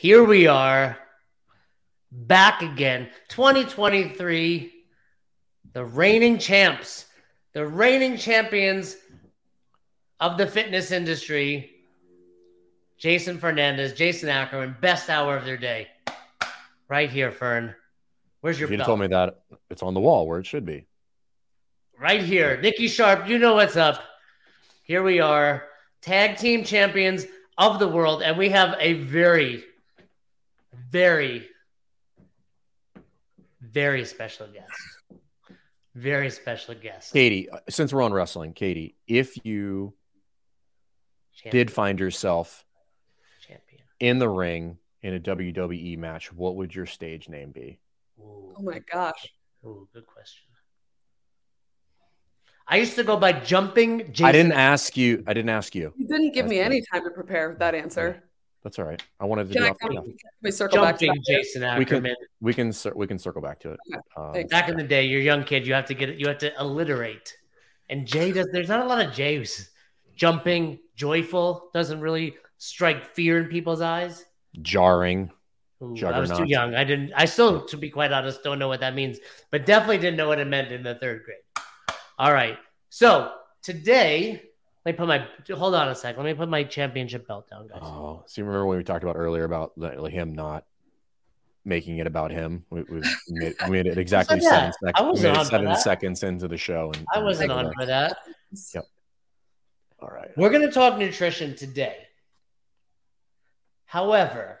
here we are back again 2023 the reigning champs the reigning champions of the fitness industry jason fernandez jason ackerman best hour of their day right here fern where's your belt? told me that it's on the wall where it should be. right here. Nikki Sharp, you know what's up. Here we are, tag team champions of the world, and we have a very, very, very special guest. Very special guest. Katie, uh, since we're on wrestling, Katie, if you Champion, did find yourself champion. in the ring in a WWE match, what would your stage name be? Ooh, Oh my gosh. Ooh, good question. I used to go by jumping Jason. I didn't ask you. I didn't ask you. You didn't give That's me good. any time to prepare that answer. That's all right. I wanted to Can do I come? Can we circle back to jumping that? Jason We can- We can cir- we can circle back to it. Okay, Um, thanks. Back in the day, you're a young kid. You have to get it. You have to alliterate. And Jay does. There's not a lot of J's. Jumping, joyful doesn't really strike fear in people's eyes. jarring. Ooh, I was too young. I didn't. I still, to be quite honest, don't know what that means. But definitely didn't know what it meant in the third grade. All right. So today, let me put my. Hold on a sec. Let me put my championship belt down, guys. Oh, so you remember when we talked about earlier about him not making it about him? We, we made, we made it exactly seven, that? I wasn't on seven seconds into the show. And I wasn't on for that. Yep. All right. We're going to talk nutrition today. However,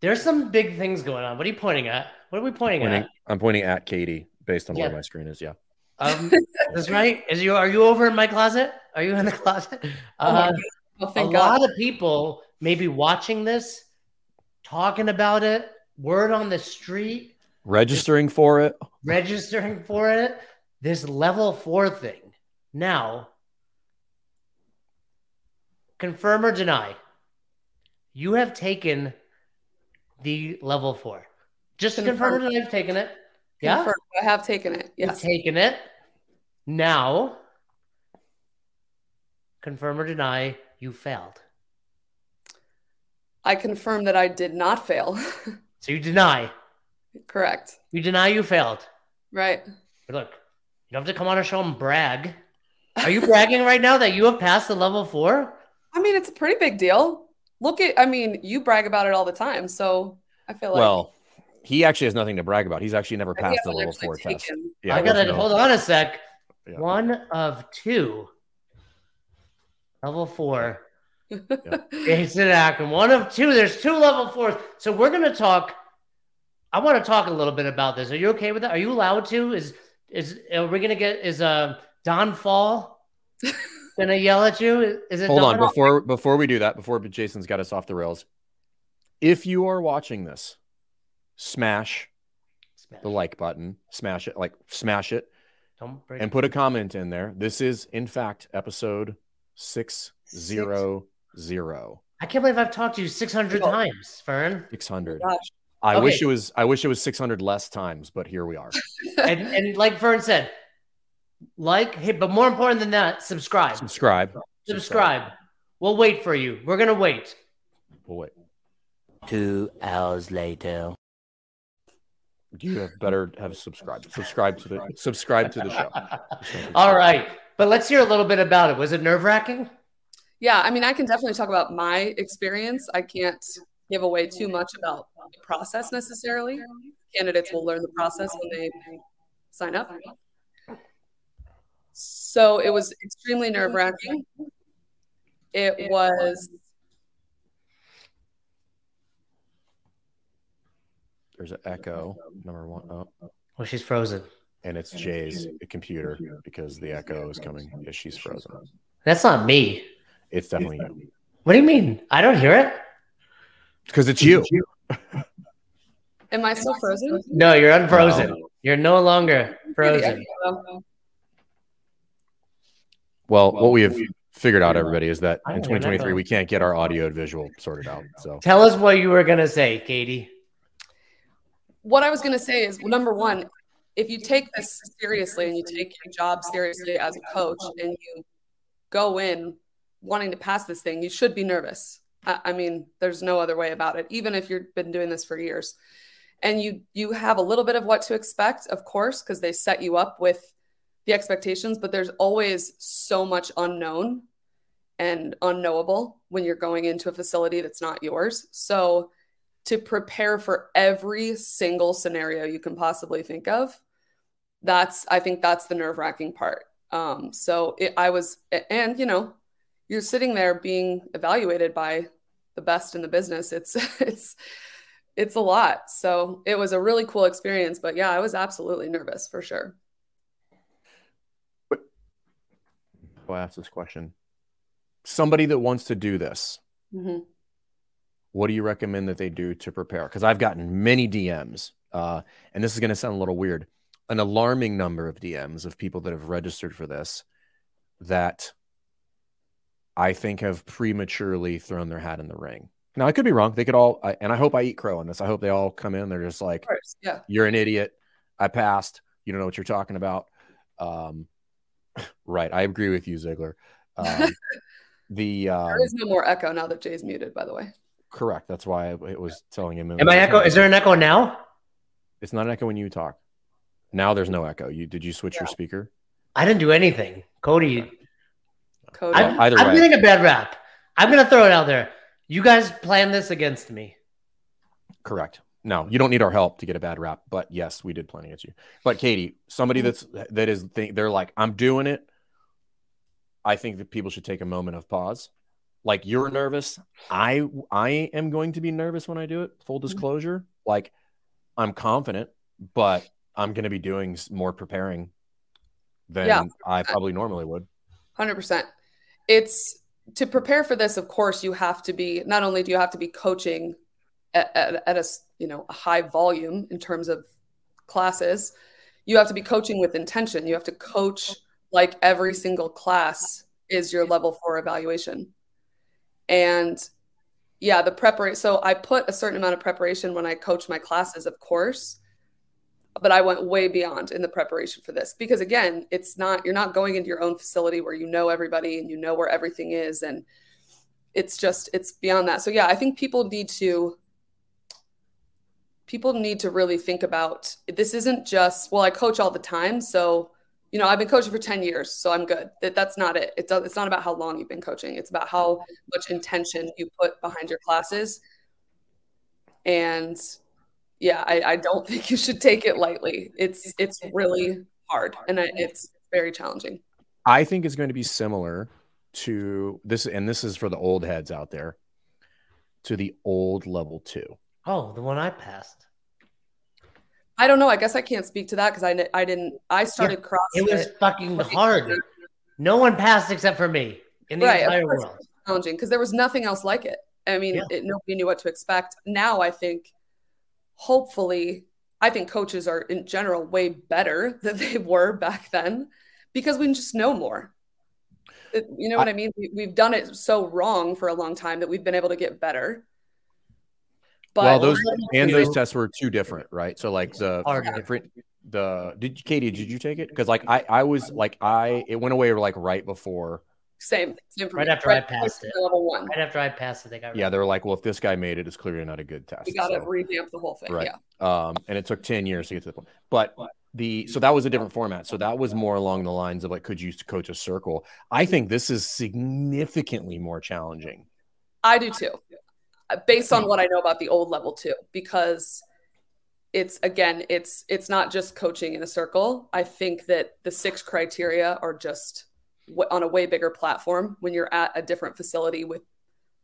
there's some big things going on. What are you pointing at? What are we pointing Pointing, at? I'm pointing at Katie based on Yeah. where my screen is. Yeah. Um, that's right. Is you are you over in my closet? Are you in the closet? Oh Uh, God. Oh, a God. lot of people may be watching this, talking about it, word on the street, Registering for it. registering for it. This level four thing. Now, confirm or deny, you have taken the level four. Just confirm or Confirm. deny, you've taken it. Yeah, I have taken it. you've Yes. taken it. Now, confirm or deny, you failed. I confirm that I did not fail. So you deny. Correct. You deny you failed. Right. But look, you don't have to come on a show and brag. Are you bragging right now that you have passed the level four? I mean, it's a pretty big deal. Look at, I mean, you brag about it all the time. So I feel like well, he actually has nothing to brag about. He's actually never passed the level actually four test. taken- Yeah, I gotta no- hold on a sec. Yeah. One of two. Level four. Jason Ackerman. One of two. There's two level fours. So we're gonna talk. I want to talk a little bit about this. Are you okay with that? Are you allowed to? Is is are we gonna get is uh Don Faul gonna yell at you? Is it Hold Don? on before before we do that. Before Jason's got us off the rails. If you are watching this, smash the like button, smash it, like smash it, Don't break and put a comment in there. This is in fact episode six zero zero. I can't believe I've talked to you 600 Oh. times, Fern. Six hundred. Oh gosh. I Okay. wish it was. I wish it was six hundred less times, but here we are. and, and like Fern said, like, hey, but more important than that, subscribe. Subscribe. Subscribe. We'll wait for you. We're gonna wait. We'll wait. Two hours later. You have better have subscribed. Subscribe to the subscribe to the show. All right, but let's hear a little bit about it. Was it nerve wracking? Yeah, I mean, I can definitely talk about my experience. I can't give away too much about the process necessarily. Candidates will learn the process when they sign up. So it was extremely nerve wracking. It was, There's an echo number one. Oh, Well, she's frozen. and it's Jay's computer because the echo is coming as she's frozen. That's not me. It's definitely you What do you mean? I don't hear it. because it's you. am I still frozen? No, you're unfrozen. You're no longer frozen. Well, what we have figured out, everybody, is that in 2023 we can't get our audio and visual sorted out. So Tell us what you were gonna say, Katie. What I was going to say is number one, if you take this seriously and you take your job seriously as a coach and you go in wanting to pass this thing, you should be nervous. I, I mean, there's no other way about it. Even if you've been doing this for years, and you you have a little bit of what to expect, of course, because they set you up with the expectations. But there's always so much unknown and unknowable when you're going into a facility that's not yours. So to prepare for every single scenario you can possibly think of, that's I think that's the nerve wracking part. Um, so it, I was, and you know, you're sitting there being evaluated by the best in the business. It's it's it's a lot. So it was a really cool experience. But yeah, I was absolutely nervous for sure. I'll ask this question. Somebody that wants to do this, Mm-hmm. What do you recommend that they do to prepare? Because I've gotten many DMs, uh, and this is going to sound a little weird, an alarming number of DMs of people that have registered for this that I think have prematurely thrown their hat in the ring. Now, I could be wrong. They could all, I, and I hope I eat crow on this. I hope they all come in. They're just like. Yeah. you're an idiot. I passed. You don't know what you're talking about. Um, right. I agree with you, Ziegler. Um, the um, There is no more echo now that Jay's muted, by the way. Correct. That's why it was telling him. Am I echo? Is there an echo now? It's not an echo when you talk. Now there's no echo. You did you switch your speaker? I didn't do anything. Cody, Cody. I'm, either I'm way. getting a bad rap. I'm going to throw it out there. You guys planned this against me. Correct. No, you don't need our help to get a bad rap, but yes, we did plan against you. But Katie, somebody mm-hmm. that's that is think they're like, I'm doing it. I think that people should take a moment of pause. Like you're nervous. I I am going to be nervous when I do it. Full mm-hmm. disclosure. Like I'm confident, but I'm going to be doing more preparing than Yeah. I probably normally would. 100%. It's to prepare for this, of course, you have to be not only do you have to be coaching at, at, at a you know a high volume in terms of classes, you have to be coaching with intention. You have to coach like every single class is your level four evaluation. And yeah, the preparation. So I put a certain amount of preparation when I coach my classes, of course, but I went way beyond in the preparation for this because again, it's not you're not going into your own facility where you know everybody and you know where everything is and it's just it's beyond that. So yeah, I think people need to people need to really think about this isn't just well I coach all the time, so you know, I've been coaching for 10 years, so I'm good. That that's not it. It does, it's not about how long you've been coaching. It's about how much intention you put behind your classes. And yeah, I, I don't think you should take it lightly. It's it's really hard and I- it's very challenging. I think it's going to be similar to this, and this is for the old heads out there, to the old level two. Oh, the one I passed. I don't know. I guess I can't speak to that because I, I didn't. I started CrossFit. It was fucking hard. No one passed except for me in the Right, entire world. challenging because there was nothing else like it. I mean, Yeah. it, nobody knew what to expect. Now I think, hopefully, I think coaches are in general way better than they were back then because we just know more. It- you know what I mean? We, we've done it so wrong for a long time that we've been able to get better. But well, those and those tests were two different, right? So like the Harder. different the did Katie did you take it? Because like I I was like I it went away like right before. same, same for Right me. after I passed it. Level one, Right after I passed it, they got Yeah, they were like, well, if this guy made it, it's clearly not a good test. we got to So- revamp the whole thing. Right. Yeah. um, and it took 10 years to get to the point. But the so that was a different format. So that was more along the lines of like, could you coach a circle? I think this is significantly more challenging. I do too, based on what I know about the old level too, because it's again, it's it's not just coaching in a circle. I think that the six criteria are just on a way bigger platform when you're at a different facility with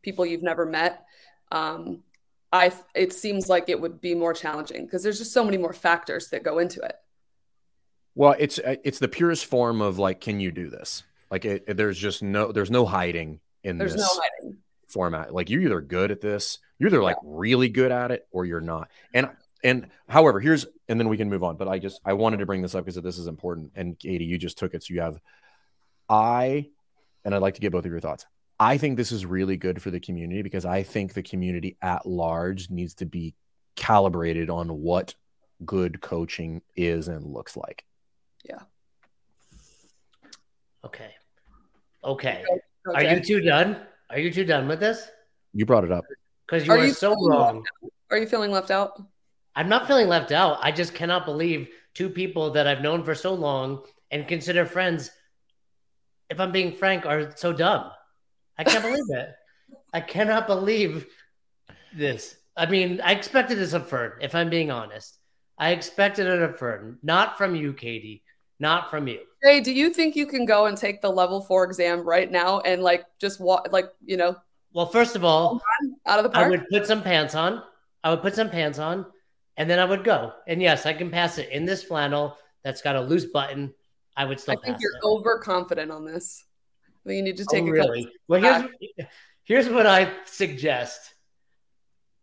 people you've never met. Um, I it seems like it would be more challenging because there's just so many more factors that go into it. Well, it's uh, it's the purest form of like, can you do this? Like, it, it- there's just no there's no hiding in There's this no hiding. Format. Like, you're either good at this, you're either like really good at it, or you're not. And and however, here's and then we can move on. But I just I wanted to bring this up because this is important. And Katie, you just took it, so you have I, and I'd like to get both of your thoughts. I think this is really good for the community because I think the community at large needs to be calibrated on what good coaching is and looks like. Yeah. Okay. Okay. Go, Are you two done? Are you two done with this? You brought it up. because you Are are, you so wrong. Are you feeling left out? I'm not feeling left out. I just cannot believe two people that I've known for so long and consider friends, if I'm being frank, are so dumb. I can't believe it. I cannot believe this. I mean, I expected this of Fern, if I'm being honest. I expected it of Fern, not from you, Katie, not from you. Hey, do you think you can go and take the level four exam right now and like just walk, like you know, Well, first of all, out of the park? I would put some pants on. I would put some pants on, and then I would go. And yes, I can pass it in this flannel that's got a loose button. I would still I think you're it. overconfident on this. I think you need to oh, take oh, a really? Well, here's here's what I suggest.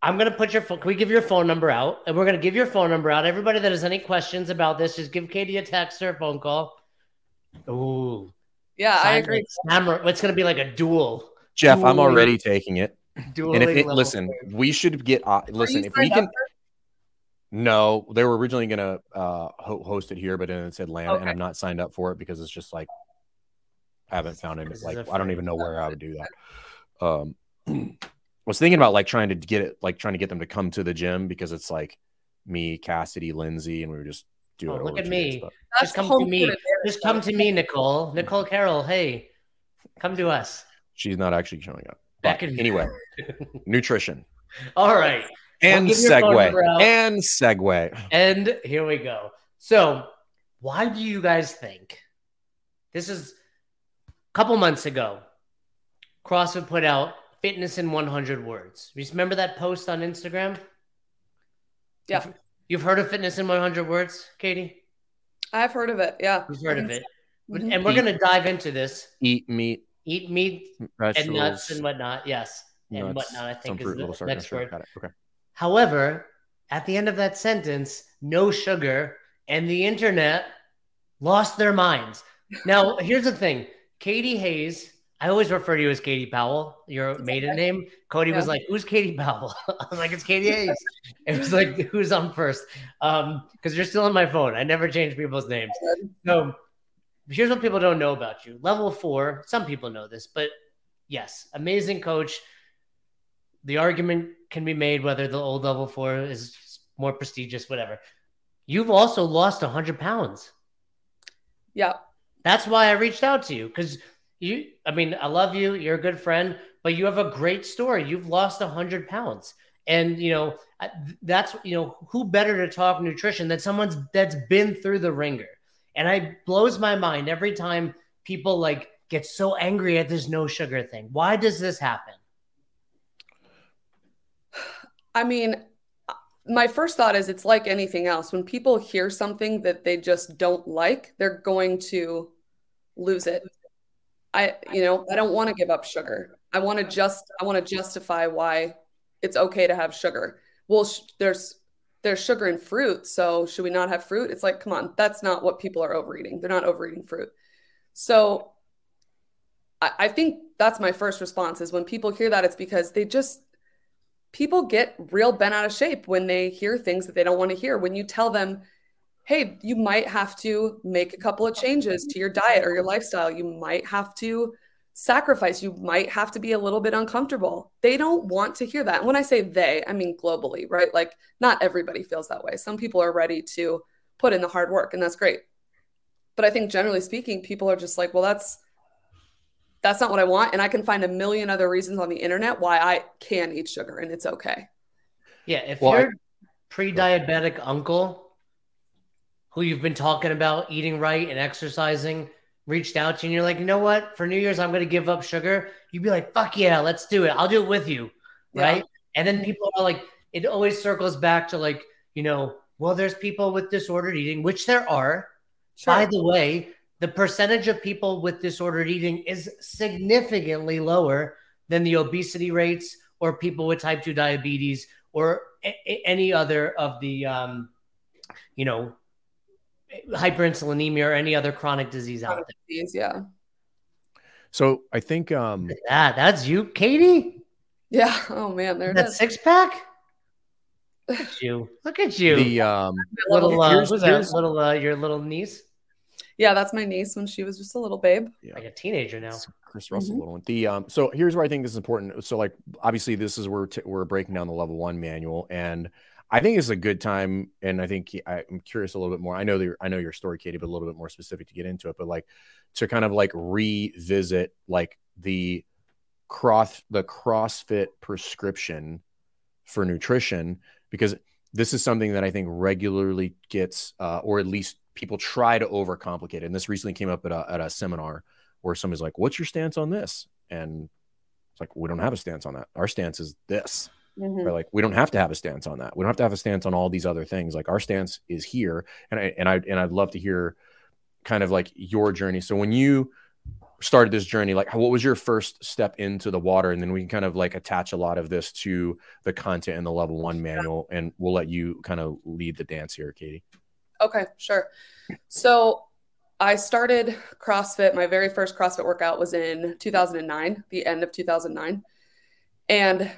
I'm gonna put your phone. Can we give your phone number out? And we're gonna give your phone number out. Everybody that has any questions about this, just give Katie a text or a phone call. Ooh, Yeah, I agree. it. Hammer. It's gonna be like a duel. Jeff, I'm already taking it. Dueling And if it, listen, four. we should get. Uh, listen, if we can. No, they were originally gonna uh, ho- host it here, but then it's Atlanta, and I'm not signed up for it because it's just like I haven't found it. Like I don't even know where I would do that. Um, I was thinking about like trying to get it, like trying to get them to come to the gym because it's like me, Cassidy, Lindsay, and we were just doing. Oh, it. look at me. days, Just come to me. Just come to me, Nicole. Nicole Carroll. Hey, come to us. She's not actually showing up. Back in- anyway, nutrition All right. and give your segue and segue. And here we go. So, why do you guys think this is a couple months ago? CrossFit put out fitness in 100 words. You remember that post on Instagram? Yeah. You've, you've heard of fitness in 100 words, Katie? I've heard of it. Yeah. You've heard of it. Mhm. And we're going to dive into this Eat meat, eat meat vegetables, and nuts and whatnot. Yes. And nuts, whatnot, I think is the little salt, next sugar. word. Got it. Okay. However, at the end of that sentence, no sugar, and the internet lost their minds. Now, here's the thing Katie Hayes, I always refer to you as Katie Powell, your maiden name. Cody was like, Who's Katie Powell? I was like, It's Katie Hayes. it was like, Who's on first? Um, Because you're still on my phone. I never change people's names. So here's what people don't know about you level four, some people know this, but yes, amazing coach. The argument can be made whether the old level four is more prestigious, whatever. You've also lost 100 pounds. Yeah. That's why I reached out to you because you, I mean, I love you. You're a good friend, but you have a great story. You've lost 100 pounds. And, you know, that's, you know, who better to talk nutrition than someone's that's been through the ringer. And I blows my mind every time people like get so angry at this no sugar thing. Why does this happen? I mean, my first thought is it's like anything else. When people hear something that they just don't like, they're going to lose it. I, you know, I don't want to give up sugar. I want to just, I want to justify why it's okay to have sugar. Well, sh- there's, there's sugar in fruit. So should we not have fruit? It's like, come on, that's not what people are overeating. They're not overeating fruit. So I, I think that's my first response is when people hear that, it's because they just, people get real bent out of shape when they hear things that they don't want to hear. When you tell them, hey, you might have to make a couple of changes to your diet or your lifestyle, you might have to sacrifice, you might have to be a little bit uncomfortable. They don't want to hear that. And when I say they, I mean globally, right? Like not everybody feels that way. Some people are ready to put in the hard work, and that's great. But I think generally speaking, people are just like, well, that's that's not what I want. And I can find a million other reasons on the internet why I can eat sugar and it's okay. Yeah, if Well, I- your pre-diabetic uncle, who you've been talking about eating right and exercising, reached out to you and you're like, you know what? For New Year's, I'm going to give up sugar. You'd be like, fuck yeah, let's do it. I'll do it with you, Yeah. right? And then people are like, it always circles back to like, you know, well, there's people with disordered eating, which there are. By the way, the percentage of people with disordered eating is significantly lower than the obesity rates or people with type 2 diabetes or a- any other of the um, you know hyperinsulinemia or any other chronic disease out there. Disease, yeah. So I think um Ah, that's you, Katie. Yeah. Oh man, there it That is. six pack. Look at you. Look at you. the um little uh, Here's- who's that? here's- little uh, your little niece, Yeah, that's my niece when she was just a little babe. yeah. like a teenager now. It's Chris Russell, Mhm. little one. The um, so here's where I think this is important. So like, obviously, this is where t- we're breaking down the level one manual, and I think it's a good time. And I think I, I'm curious a little bit more. I know the I know your story, Katie, but a little bit more specific to get into it. But like to kind of like revisit like the cross the CrossFit prescription for nutrition because this is something that I think regularly gets, uh, or at least people try to overcomplicate. it. And this recently came up at a, at a seminar where somebody's like, "What's your stance on this?" And it's like, "We don't have a stance on that. Our stance is this." Mhm. Or like, we don't have to have a stance on that. We don't have to have a stance on all these other things. Like our stance is here. And I and I and I'd love to hear kind of like your journey. So when you started this journey, like what was your first step into the water? And then we can kind of like attach a lot of this to the content in the level one manual, and we'll let you kind of lead the dance here, Katie. Okay, sure. So I started CrossFit. My very first CrossFit workout was in 2009, the end of 2009. And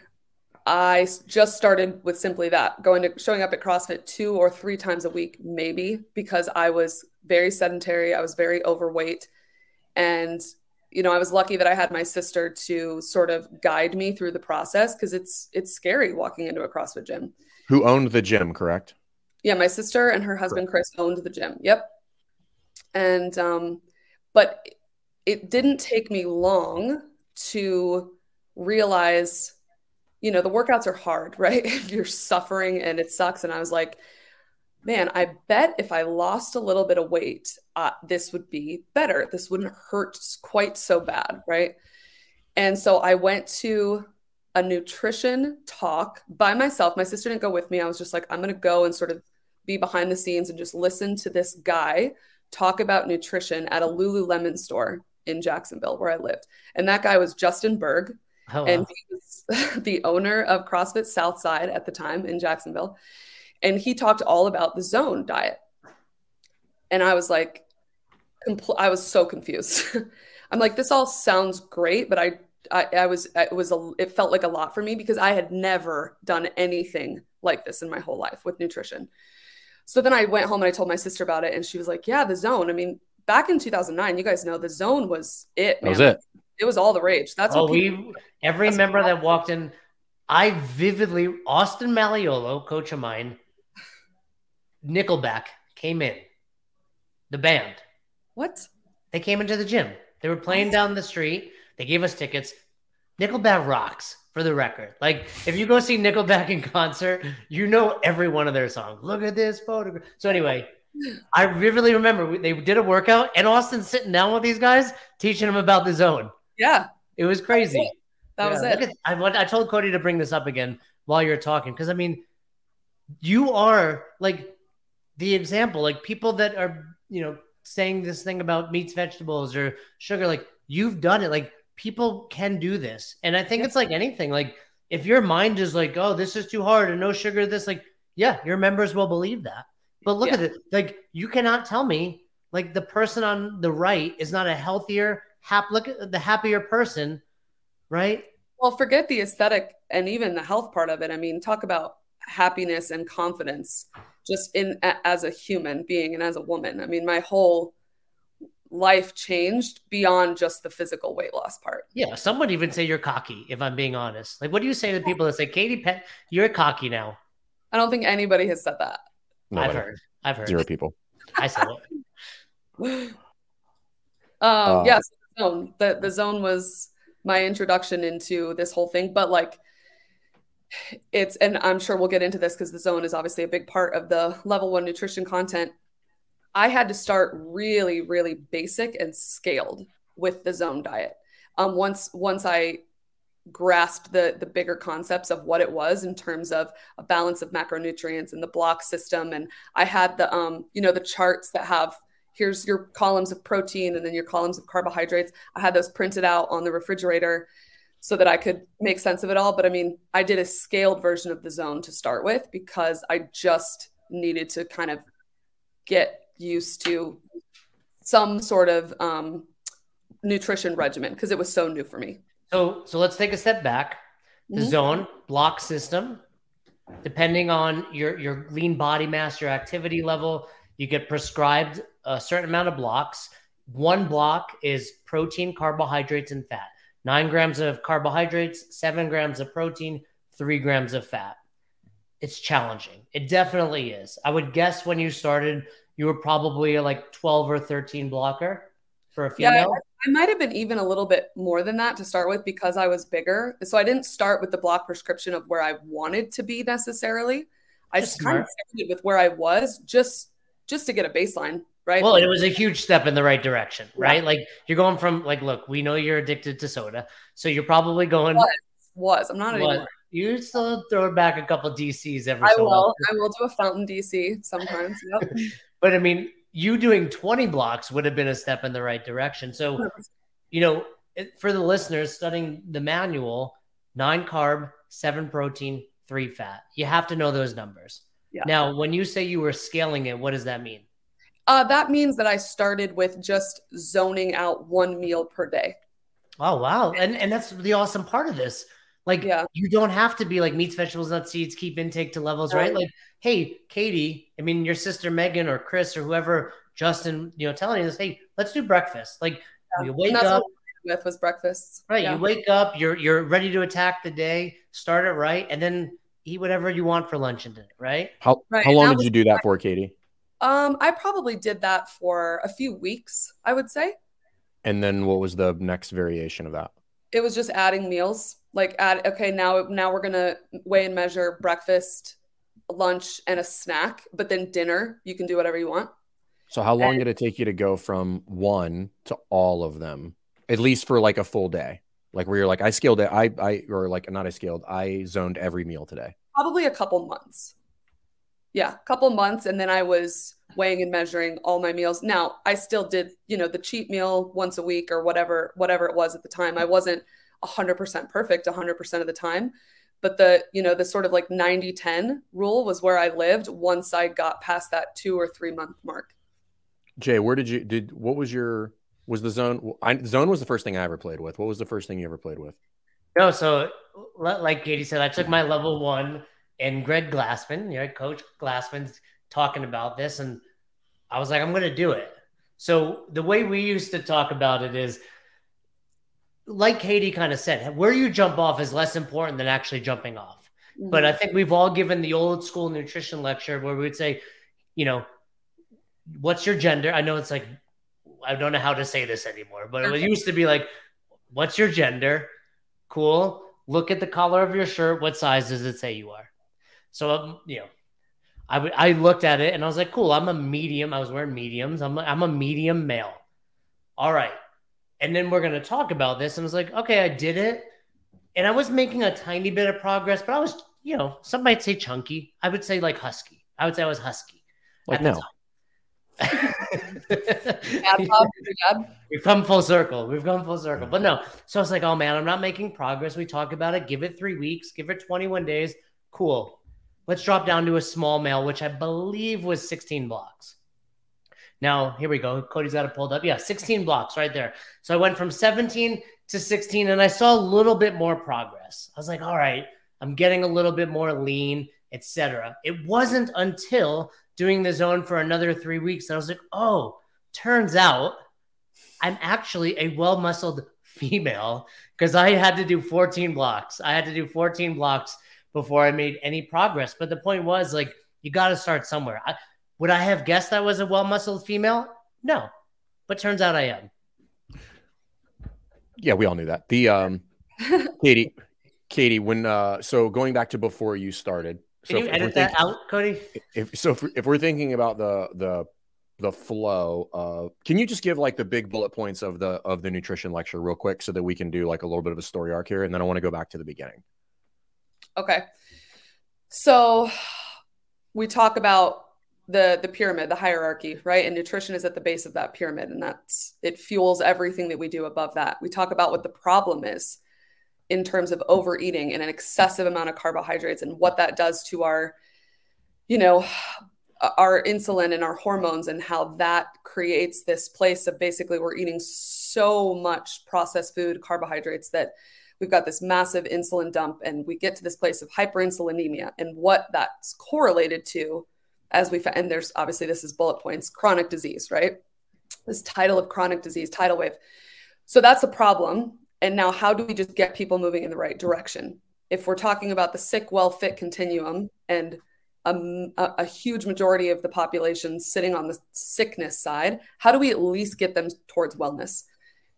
I just started with simply that, going to showing up at CrossFit two or three times a week, maybe, because I was very sedentary. I was very overweight. And, you know, I was lucky that I had my sister to sort of guide me through the process because it's it's scary walking into a CrossFit gym. Who owned the gym, correct? Yeah, my sister and her husband Chris owned the gym. Yep. And um but it didn't take me long to realize you know the workouts are hard, right? You're suffering and it sucks and I was like man, I bet if I lost a little bit of weight, uh, this would be better. This wouldn't hurt quite so bad, right? And so I went to a nutrition talk by myself. My sister didn't go with me. I was just like, I'm going to go and sort of be behind the scenes and just listen to this guy talk about nutrition at a Lululemon store in Jacksonville, where I lived. And that guy was Justin Berg, Oh, and he was the owner of CrossFit Southside at the time in Jacksonville. And he talked all about the zone diet. And I was like, compl- I was so confused. I'm like, this all sounds great, but I, I, I was, it was, a, it felt like a lot for me because I had never done anything like this in my whole life with nutrition. So then I went home and I told my sister about it, and she was like, "Yeah, the zone. I mean, back in 2009, you guys know the zone was it. That was it. It was all the rage. That's oh, what people, we every member what that walked in, I vividly Austin Malleolo, coach of mine, Nickelback came in. The band. what? They came into the gym. They were playing down the street. They gave us tickets. Nickelback rocks, for the record. Like, if you go see Nickelback in concert, you know every one of their songs. Look at this photograph. So, anyway, I vividly remember they did a workout, and Austin sitting down with these guys, teaching them about the zone. Yeah, It was crazy. that was Yeah, it. I, want- I told Cody to bring this up again while you're talking because I mean, you are like the example, like people that are, you know, saying this thing about meats, vegetables, or sugar. Like you've done it. Like people can do this, and I think Yeah. it's like anything. Like if your mind is like, oh, this is too hard, and no sugar, this like, yeah, your members will believe that. But look Yeah. at it. Like you cannot tell me like the person on the right is not a healthier, hap. Look at the happier person, right? Well, forget the aesthetic and even the health part of it. I mean, talk about happiness and confidence just in a- as a human being and as a woman. I mean, my whole life changed beyond just the physical weight loss part. Yeah, some would even say you're cocky, if I'm being honest. Like, what do you say to people that say, Katie Pet, you're cocky now? I don't think anybody has said that. I've heard. I've heard. Zero people. I said it. um Uh, yes the zone. The, the zone was my introduction into this whole thing but like it's and i'm sure we'll get into this because the zone is obviously a big part of the level one nutrition content. I had to start really really basic and scaled with the zone diet. Um once once i grasped the the bigger concepts of what it was in terms of a balance of macronutrients and the block system and i had the um you know the charts that have here's your columns of protein and then your columns of carbohydrates i had those printed out on the refrigerator so that i could make sense of it all but i mean i did a scaled version of the zone to start with because i just needed to kind of get used to some sort of um, nutrition regimen because it was so new for me So, so let's take a step back. The Mhm. zone block system, depending on your your lean body mass, your activity level, you get prescribed a certain amount of blocks. one block is protein, carbohydrates, and fat. Nine grams of carbohydrates, seven grams of protein, three grams of fat. It's challenging. It definitely is. I would guess when you started, you were probably like 12 or 13 blocker for a female. Yeah, I might have been even a little bit more than that to start with because I was bigger. So I didn't start with the block prescription of where I wanted to be necessarily. I just kind of started with where I was just just to get a baseline, right? Well, it was a huge step in the right direction, right? Yeah. Like you're going from like, look, we know you're addicted to soda, so you're probably going. Was, was. I'm not anymore. You still throw back a couple DCs every. I so will. I will do a fountain DC sometimes. Yep. but I mean, you doing 20 blocks would have been a step in the right direction. So, you know, for the listeners studying the manual, nine carb, seven protein, three fat. You have to know those numbers. Yeah. Now, when you say you were scaling it, what does that mean? Uh, that means that I started with just zoning out one meal per day. Oh wow, and and that's the awesome part of this. Like, yeah. you don't have to be like meats, vegetables, nuts, seeds, keep intake to levels, right? Like, hey, Katie, I mean, your sister Megan or Chris or whoever, Justin, you know, telling you this, hey, let's do breakfast. Like, yeah. you wake up. with was breakfast. Right. Yeah. You wake up, you're you're ready to attack the day, start it right, and then eat whatever you want for lunch and dinner, right? How right. how long did you do that for, Katie? Um, I probably did that for a few weeks, I would say. And then what was the next variation of that? It was just adding meals. Like add okay, now now we're gonna weigh and measure breakfast, lunch, and a snack, but then dinner, you can do whatever you want. So how long and, did it take you to go from one to all of them? At least for like a full day. Like where you're like, I scaled it, I I or like not I scaled, I zoned every meal today. Probably a couple months. Yeah, a couple months, and then I was weighing and measuring all my meals. Now I still did, you know, the cheat meal once a week or whatever, whatever it was at the time. I wasn't 100% perfect 100% of the time but the you know the sort of like 90 10 rule was where i lived once i got past that two or three month mark jay where did you did what was your was the zone I, zone was the first thing i ever played with what was the first thing you ever played with no so like katie said i took my level one and greg glassman you know coach glassman's talking about this and i was like i'm gonna do it so the way we used to talk about it is like Katie kind of said, where you jump off is less important than actually jumping off. Mm-hmm. But I think we've all given the old school nutrition lecture where we would say, you know, what's your gender? I know it's like, I don't know how to say this anymore, but it used to be like, what's your gender? Cool. Look at the color of your shirt. What size does it say you are? So, um, you know, I, w- I looked at it and I was like, cool, I'm a medium. I was wearing mediums. I'm a, I'm a medium male. All right and then we're going to talk about this. And I was like, okay, I did it. And I was making a tiny bit of progress, but I was, you know, some might say chunky. I would say like husky. I would say I was husky. Like no. We've come full circle. We've come full circle. But no. So I was like, oh man, I'm not making progress. We talk about it. Give it three weeks. Give it 21 days. Cool. Let's drop down to a small male, which I believe was 16 blocks. Now, here we go. Cody's got it pulled up. Yeah, 16 blocks right there. So I went from 17 to 16 and I saw a little bit more progress. I was like, all right, I'm getting a little bit more lean, etc. It wasn't until doing the zone for another three weeks that I was like, oh, turns out I'm actually a well muscled female because I had to do 14 blocks. I had to do 14 blocks before I made any progress. But the point was, like, you got to start somewhere. I, would I have guessed I was a well muscled female? No, but turns out I am. Yeah, we all knew that. The um, Katie, Katie, when uh, so going back to before you started. Can so you edit that thinking, out, Cody? If so, if, if we're thinking about the the the flow of can you just give like the big bullet points of the of the nutrition lecture real quick so that we can do like a little bit of a story arc here? And then i want to go back to the beginning. Okay. So we talk about the the pyramid the hierarchy right? And nutrition is at the base of that pyramid and that's it fuels everything that we do above that. We talk about what the problem is in terms of overeating and an excessive amount of carbohydrates and what that does to our you know our insulin and our hormones and how that creates this place of basically we're eating so much processed food carbohydrates that we've got this massive insulin dump and we get to this place of hyperinsulinemia and what that's correlated to as we and there's obviously this is bullet points chronic disease right this tidal of chronic disease, tidal wave. So that's a problem. And now, how do we just get people moving in the right direction? If we're talking about the sick, well, fit continuum and a, a, huge majority of the population sitting on the sickness side, how do we at least get them towards wellness?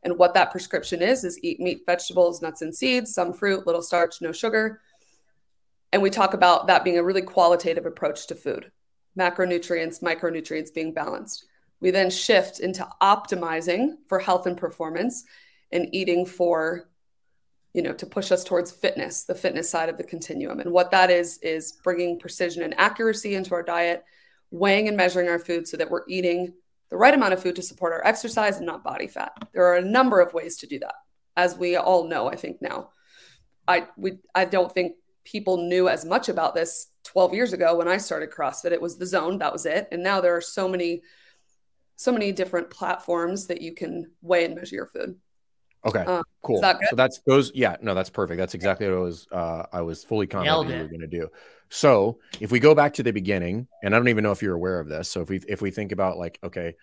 And what that prescription is, is eat meat, vegetables, nuts, and seeds, some fruit, little starch, no sugar. And we talk about that being a really qualitative approach to food macronutrients, micronutrients being balanced. We then shift into optimizing for health and performance and eating for you know to push us towards fitness the fitness side of the continuum. And what that is is bringing precision and accuracy into our diet weighing and measuring our food so that we're eating the right amount of food to support our exercise and not body fat. There are a number of ways to do that as we all know i think now. I we i don't think people knew as much about this 12 years ago when i started crossfit. It was the zone that was it. And now there are so many so many different platforms that you can weigh and measure your food. Okay, um, cool. That so that's those. Yeah, no, that's perfect. That's exactly what I was. Uh, I was fully confident you were going to do. So if we go back to the beginning, and I don't even know if you're aware of this. So if we if we think about like, okay,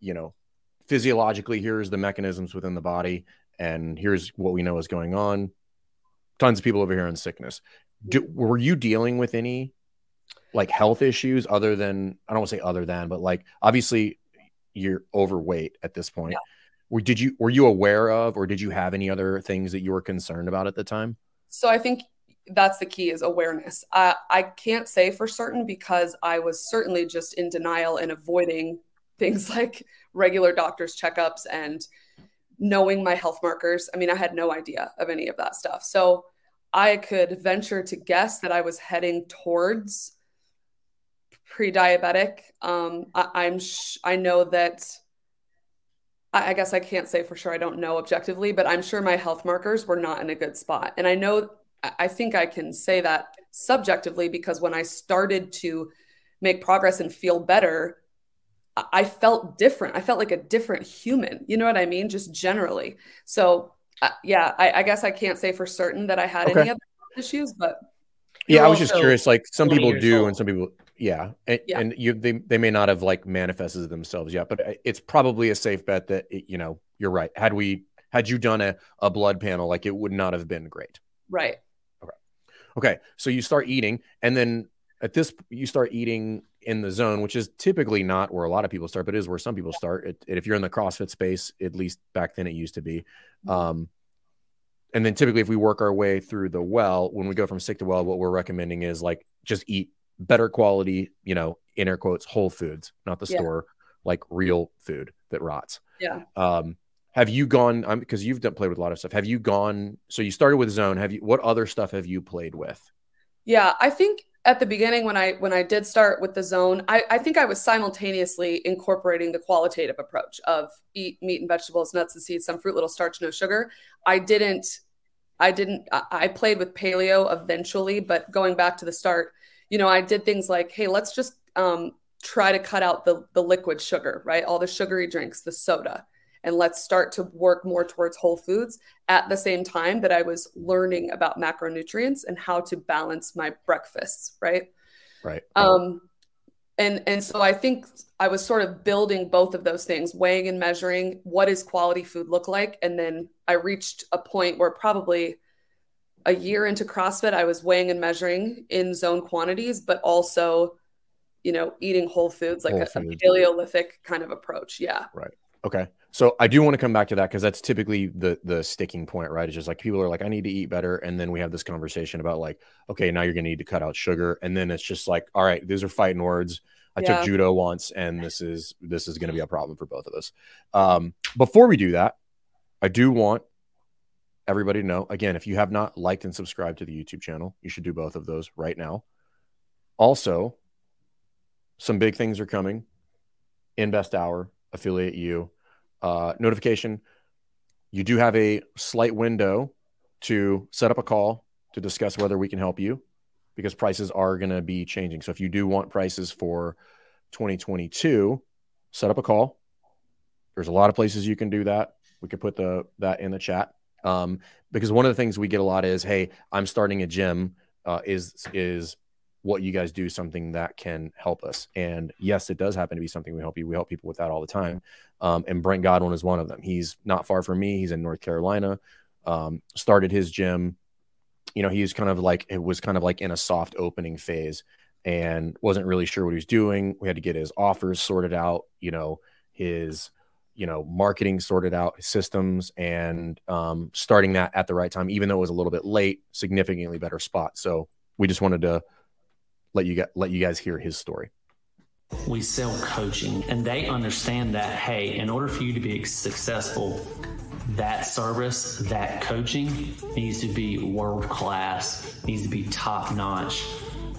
you know, physiologically, here's the mechanisms within the body, and here's what we know is going on. Tons of people over here in sickness. Do, were you dealing with any like health issues other than I don't want to say other than, but like obviously you're overweight at this point. Yeah. Were, did you were you aware of or did you have any other things that you were concerned about at the time? So I think that's the key is awareness. I, I can't say for certain because I was certainly just in denial and avoiding things like regular doctor's checkups and knowing my health markers. I mean, I had no idea of any of that stuff. So I could venture to guess that I was heading towards pre-diabetic. Um, I, am sh- I know that. I, guess I can't say for sure. I don't know objectively, but I'm sure my health markers were not in a good spot, and I know. I think I can say that subjectively because when I started to make progress and feel better, I felt different. I felt like a different human. You know what I mean? Just generally. So, uh, yeah, I, I, guess I can't say for certain that I had okay. any other issues, but yeah, I was just curious. Like some people do, old. and some people yeah, and, yeah. and you they they may not have like manifested themselves yet, but uh, it's probably a safe bet that it, you know you're right. Had we had you done a a blood panel, like it would not have been great. Right. Okay. Okay. So you start eating, and then at this you start eating in the zone, which is typically not where a lot of people start, but is where some people start. It, if you're in the CrossFit space, at least back then it used to be. Mm-hmm. Um, and then typically, if we work our way through the well, when we go from sick to well, what we're recommending is like just eat better quality, you know, in air quotes, whole foods, not the yeah. store, like real food that rots. Yeah. Um, have you gone? Um, because you've done played with a lot of stuff. Have you gone? So you started with Zone. Have you? What other stuff have you played with? Yeah, I think at the beginning when I when I did start with the Zone, I, I think I was simultaneously incorporating the qualitative approach of eat meat and vegetables, nuts and seeds, some fruit, little starch, no sugar. I didn't. I didn't. I played with paleo eventually, but going back to the start, you know, I did things like, hey, let's just um, try to cut out the the liquid sugar, right? All the sugary drinks, the soda, and let's start to work more towards whole foods at the same time that I was learning about macronutrients and how to balance my breakfasts, right? Right. Um, and and so I think I was sort of building both of those things, weighing and measuring what does quality food look like, and then I reached a point where probably a year into CrossFit, I was weighing and measuring in zone quantities, but also, you know, eating whole foods like whole a, foods. a Paleolithic kind of approach. Yeah. Right. Okay. So I do want to come back to that because that's typically the the sticking point, right? It's just like people are like, I need to eat better, and then we have this conversation about like, okay, now you're gonna need to cut out sugar, and then it's just like, all right, these are fighting words. I yeah. took judo once, and this is this is gonna be a problem for both of us. Um, before we do that, I do want everybody to know again, if you have not liked and subscribed to the YouTube channel, you should do both of those right now. Also, some big things are coming. Invest Hour, affiliate you, uh, notification. You do have a slight window to set up a call to discuss whether we can help you because prices are going to be changing. So if you do want prices for 2022, set up a call. There's a lot of places you can do that. We could put the that in the chat. Um, because one of the things we get a lot is, hey, I'm starting a gym. Uh, is is what you guys do something that can help us. And yes, it does happen to be something we help you. We help people with that all the time. Um, and Brent Godwin is one of them. He's not far from me. He's in North Carolina. Um, started his gym. You know, he was kind of like it was kind of like in a soft opening phase and wasn't really sure what he was doing. We had to get his offers sorted out, you know, his you know marketing sorted out systems and um, starting that at the right time even though it was a little bit late significantly better spot. So we just wanted to let you get let you guys hear his story. We sell coaching and they understand that hey in order for you to be successful that service that coaching needs to be world class needs to be top notch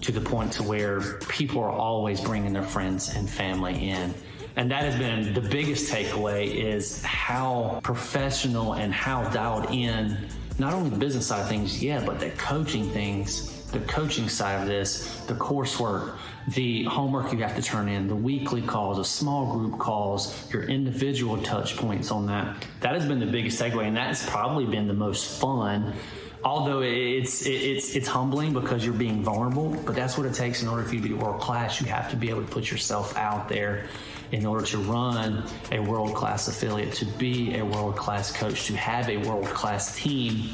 to the point to where people are always bringing their friends and family in and that has been the biggest takeaway is how professional and how dialed in not only the business side of things yeah but the coaching things the coaching side of this, the coursework, the homework you have to turn in, the weekly calls, the small group calls, your individual touch points on that. That has been the biggest takeaway, and that's probably been the most fun. Although it's it's it's humbling because you're being vulnerable, but that's what it takes in order for you to be world class. You have to be able to put yourself out there in order to run a world class affiliate, to be a world class coach, to have a world class team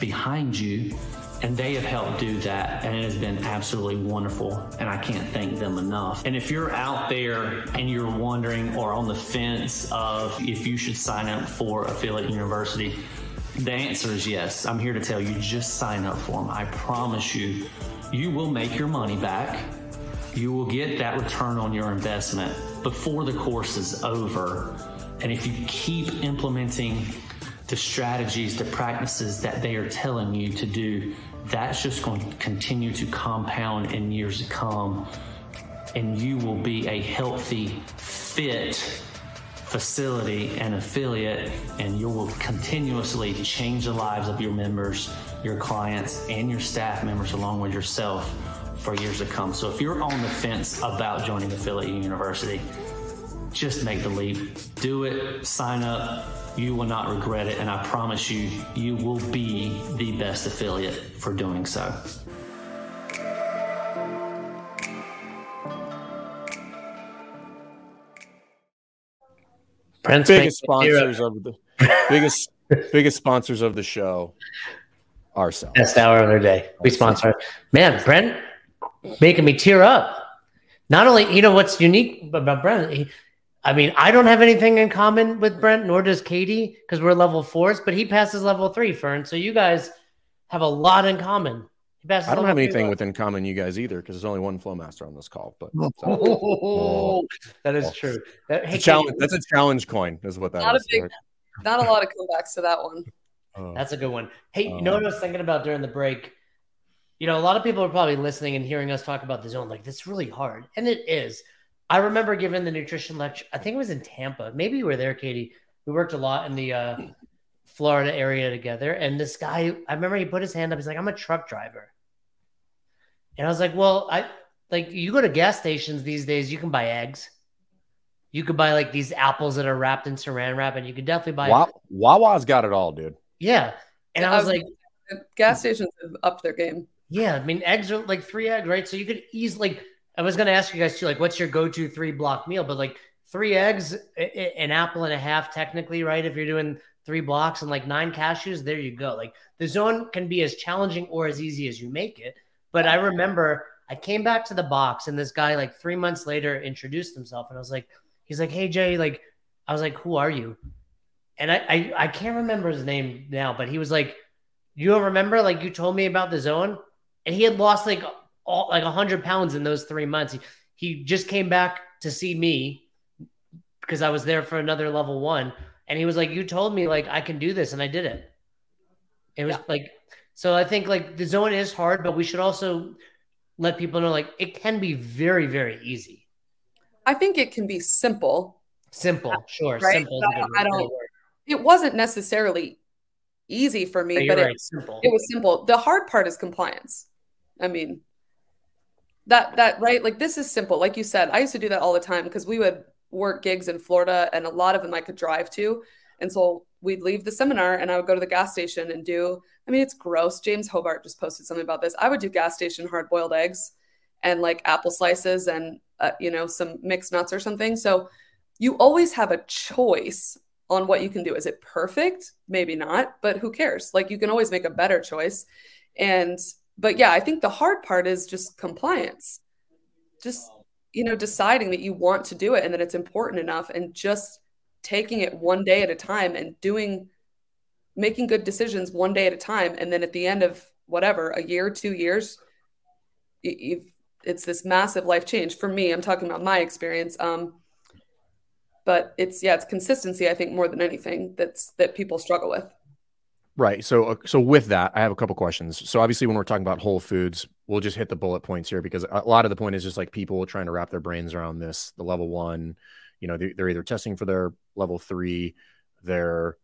behind you and they have helped do that, and it has been absolutely wonderful. And I can't thank them enough. And if you're out there and you're wondering or on the fence of if you should sign up for Affiliate University, the answer is yes. I'm here to tell you just sign up for them. I promise you, you will make your money back. You will get that return on your investment before the course is over. And if you keep implementing the strategies, the practices that they are telling you to do, that's just going to continue to compound in years to come. And you will be a healthy, fit facility and affiliate, and you will continuously change the lives of your members, your clients, and your staff members, along with yourself for years to come. So if you're on the fence about joining Affiliate University, just make the leap. Do it, sign up, you will not regret it. And I promise you, you will be the best affiliate for doing so. Brent's biggest sponsors of the biggest biggest sponsors of the show ourselves. Best hour of the day. We sponsor. Man, Brent making me tear up. Not only, you know, what's unique about Brent, he, I mean, I don't have anything in common with Brent, nor does Katie, because we're level fours, but he passes level three, Fern. So you guys have a lot in common. He passes I don't have anything within common you guys either, because there's only one Flowmaster on this call. But oh, that is true. That, hey, challenge, that's a challenge coin, is what that not is. A big, not a lot of comebacks to that one. Oh. That's a good one. Hey, you uh, know what I was thinking about during the break? You know, a lot of people are probably listening and hearing us talk about the zone like this really hard, and it is. I remember giving the nutrition lecture. I think it was in Tampa. Maybe you were there, Katie. We worked a lot in the uh, Florida area together. And this guy, I remember he put his hand up. He's like, "I'm a truck driver," and I was like, "Well, I like you go to gas stations these days. You can buy eggs. You could buy like these apples that are wrapped in Saran wrap, and you could definitely buy Wawa, Wawa's got it all, dude. Yeah, and I was like, gas stations have upped their game. Yeah, I mean, eggs are like three eggs, right? So you could easily like I was going to ask you guys too, like, what's your go-to three block meal? But like three eggs, an apple and a half, technically, right? If you're doing three blocks and like nine cashews, there you go. Like the zone can be as challenging or as easy as you make it. But I remember I came back to the box and this guy like three months later introduced himself and I was like, he's like, hey Jay, like, I was like, who are you? And I, I, I can't remember his name now, but he was like, you remember like you told me about the zone, and he had lost like all like 100 pounds in those three months. He, he just came back to see me because I was there for another level one. And he was like, You told me like I can do this, and I did it. It was yeah. like, so I think like the zone is hard, but we should also let people know like it can be very, very easy. I think it can be simple. Simple, uh, sure. Right? Simple. I don't. It wasn't necessarily easy for me, but right, it, simple. it was simple. The hard part is compliance. I mean, that that right? Like this is simple. Like you said i used to do that all the time because we would work gigs in florida and a lot of them i could drive to. And so we'd leave the seminar and i would go to the gas station and do i mean it's gross. James hobart just posted something about this. I would do gas station hard boiled eggs and like apple slices and uh, you know some mixed nuts or something. So you always have a choice on what you can do. Is it perfect? Maybe not but who cares? Like you can always make a better choice. And but yeah i think the hard part is just compliance. Just you know deciding that you want to do it and that it's important enough and just taking it one day at a time and doing making good decisions one day at a time. And then at the end of whatever a year two years you've it's this massive life change. For me i'm talking about my experience um but it's yeah it's consistency i think more than anything that's that people struggle with Right. So, uh, so with that, I have a couple questions. So, obviously, when we're talking about Whole Foods, we'll just hit the bullet points here because a lot of the point is just like people trying to wrap their brains around this. The level one, you know, they're, they're either testing for their level three, they're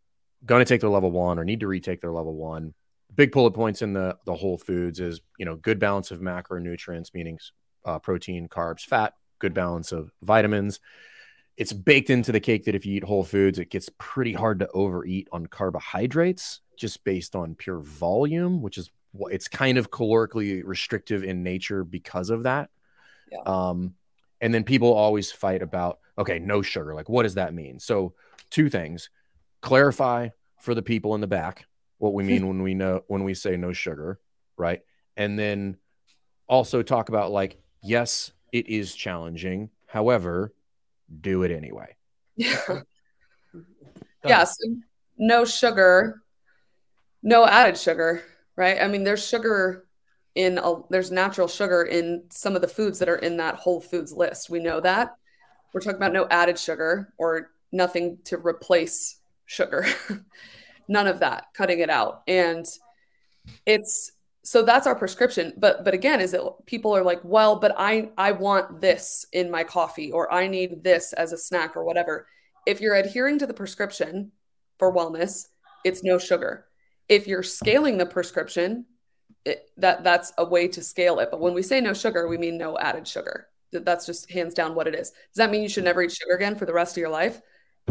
going to take their level one or need to retake their level one. Big bullet points in the the Whole Foods is you know good balance of macronutrients, meaning uh, protein, carbs, fat, good balance of vitamins it's baked into the cake that if you eat whole foods, it gets pretty hard to overeat on carbohydrates just based on pure volume, which is it's kind of calorically restrictive in nature because of that. Yeah. Um, and then people always fight about, okay, no sugar. Like, what does that mean? So, two things clarify for the people in the back what we mean when we know when we say no sugar, right? And then also talk about like, yes, it is challenging. However, do it anyway. Yeah. yes. No sugar, no added sugar, right? I mean, there's sugar in a, there's natural sugar in some of the foods that are in that Whole Foods list. We know that. We're talking about no added sugar or nothing to replace sugar. None of that, cutting it out. And it's so that's our prescription but but again is it people are like well but i i want this in my coffee or i need this as a snack or whatever if you're adhering to the prescription for wellness it's no sugar if you're scaling the prescription it, that that's a way to scale it. But when we say no sugar we mean no added sugar. That's just hands down what it is. Does that mean you should never eat sugar again for the rest of your life?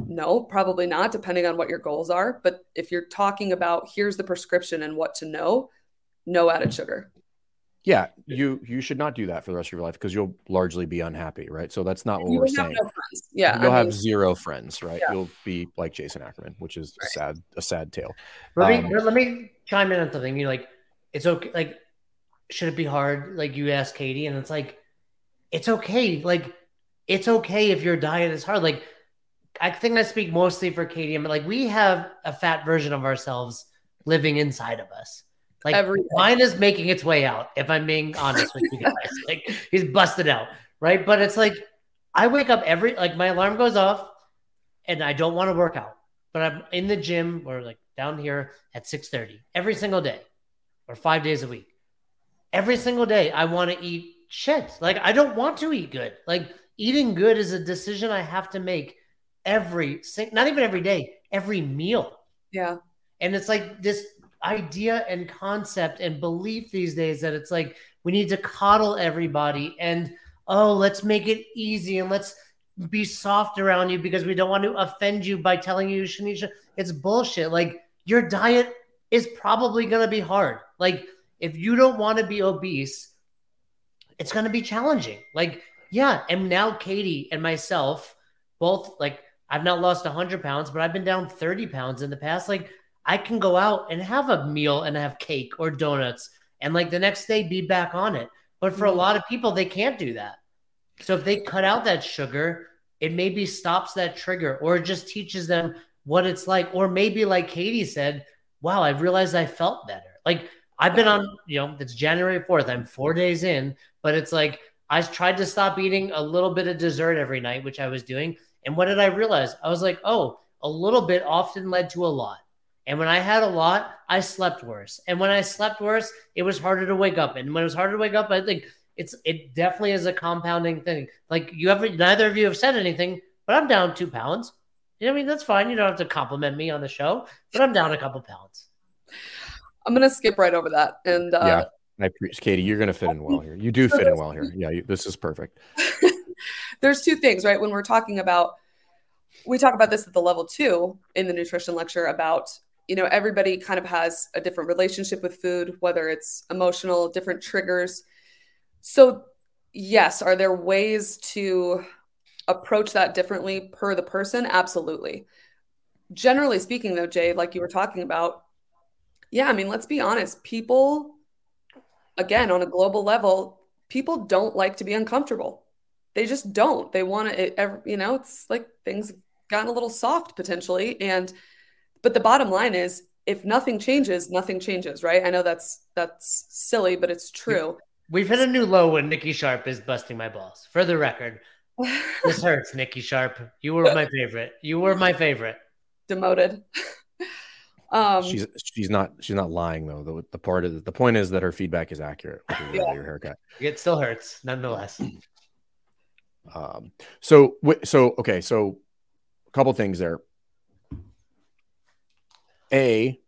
No probably not depending on what your goals are. But if you're talking about here's the prescription and what to know no added sugar. Yeah, you you should not do that for the rest of your life because you'll largely be unhappy, right? So that's not what you we're saying. No yeah, you'll I have mean, zero friends, right? Yeah. You'll be like Jason Ackerman, which is right. a sad a sad tale. Let me um, let me chime in on something. You like it's okay. Like, should it be hard? Like you asked Katie, and it's like it's okay. Like it's okay if your diet is hard. Like I think I speak mostly for Katie, but like we have a fat version of ourselves living inside of us like Every mine is making its way out, if I'm being honest with you guys. like he's busted out, right? But it's like I wake up every like my alarm goes off and I don't want to work out, but I'm in the gym or like down here at 6:30 every single day or 5 days a week. Every single day I want to eat shit. Like I don't want to eat good. Like eating good is a decision I have to make every not even every day, every meal. Yeah. And it's like this idea and concept and belief these days that it's like we need to coddle everybody and oh let's make it easy and let's be soft around you because we don't want to offend you by telling you you. It's bullshit. Like your diet is probably going to be hard. Like if you don't want to be obese, it's going to be challenging. Like yeah, and now Katie and myself both like I've not lost 100 pounds, but I've been down 30 pounds in the past. Like I can go out and have a meal and have cake or donuts and like the next day be back on it. But for a mm-hmm. lot of people, they can't do that. So if they cut out that sugar, it maybe stops that trigger or it just teaches them what it's like. Or maybe, like Katie said, wow, I realized I felt better. Like I've been on, you know, it's January 4th. I'm four days in, but it's like I tried to stop eating a little bit of dessert every night, which I was doing. And what did I realize? I was like, oh, a little bit often led to a lot. And when I had a lot, I slept worse. And when I slept worse, it was harder to wake up. And when it was harder to wake up, I think it's it definitely is a compounding thing. Like you have neither of you have said anything, but I'm down two pounds. You know, I mean, that's fine. You don't have to compliment me on the show, but I'm down a couple pounds. I'm gonna skip right over that. And uh, yeah, I appreciate Katie. You're gonna fit in well here. You do fit in well here. Yeah, you, this is perfect. There's two things, right? When we're talking about, we talk about this at the level two in the nutrition lecture about you know everybody kind of has a different relationship with food whether it's emotional different triggers so yes, are there ways to approach that differently per the person? Absolutely. Generally speaking, though, Jay, like you were talking about, yeah, I mean, let's be honest. People, again, on a global level, people don't like to be uncomfortable. They just don't. They want to, you know, it's like things gotten a little soft potentially. And, but the bottom line is, if nothing changes, nothing changes, right? I know that's that's silly, but it's true. We've hit a new low when Nikki Sharp is busting my balls. For the record, this hurts, Nikki Sharp. You were my favorite. You were my favorite. Demoted. Um, she's she's not she's not lying though. The, the part of the, the point is that her feedback is accurate. Yeah. Your haircut. It still hurts, nonetheless. Um. So so okay. So a couple things there. A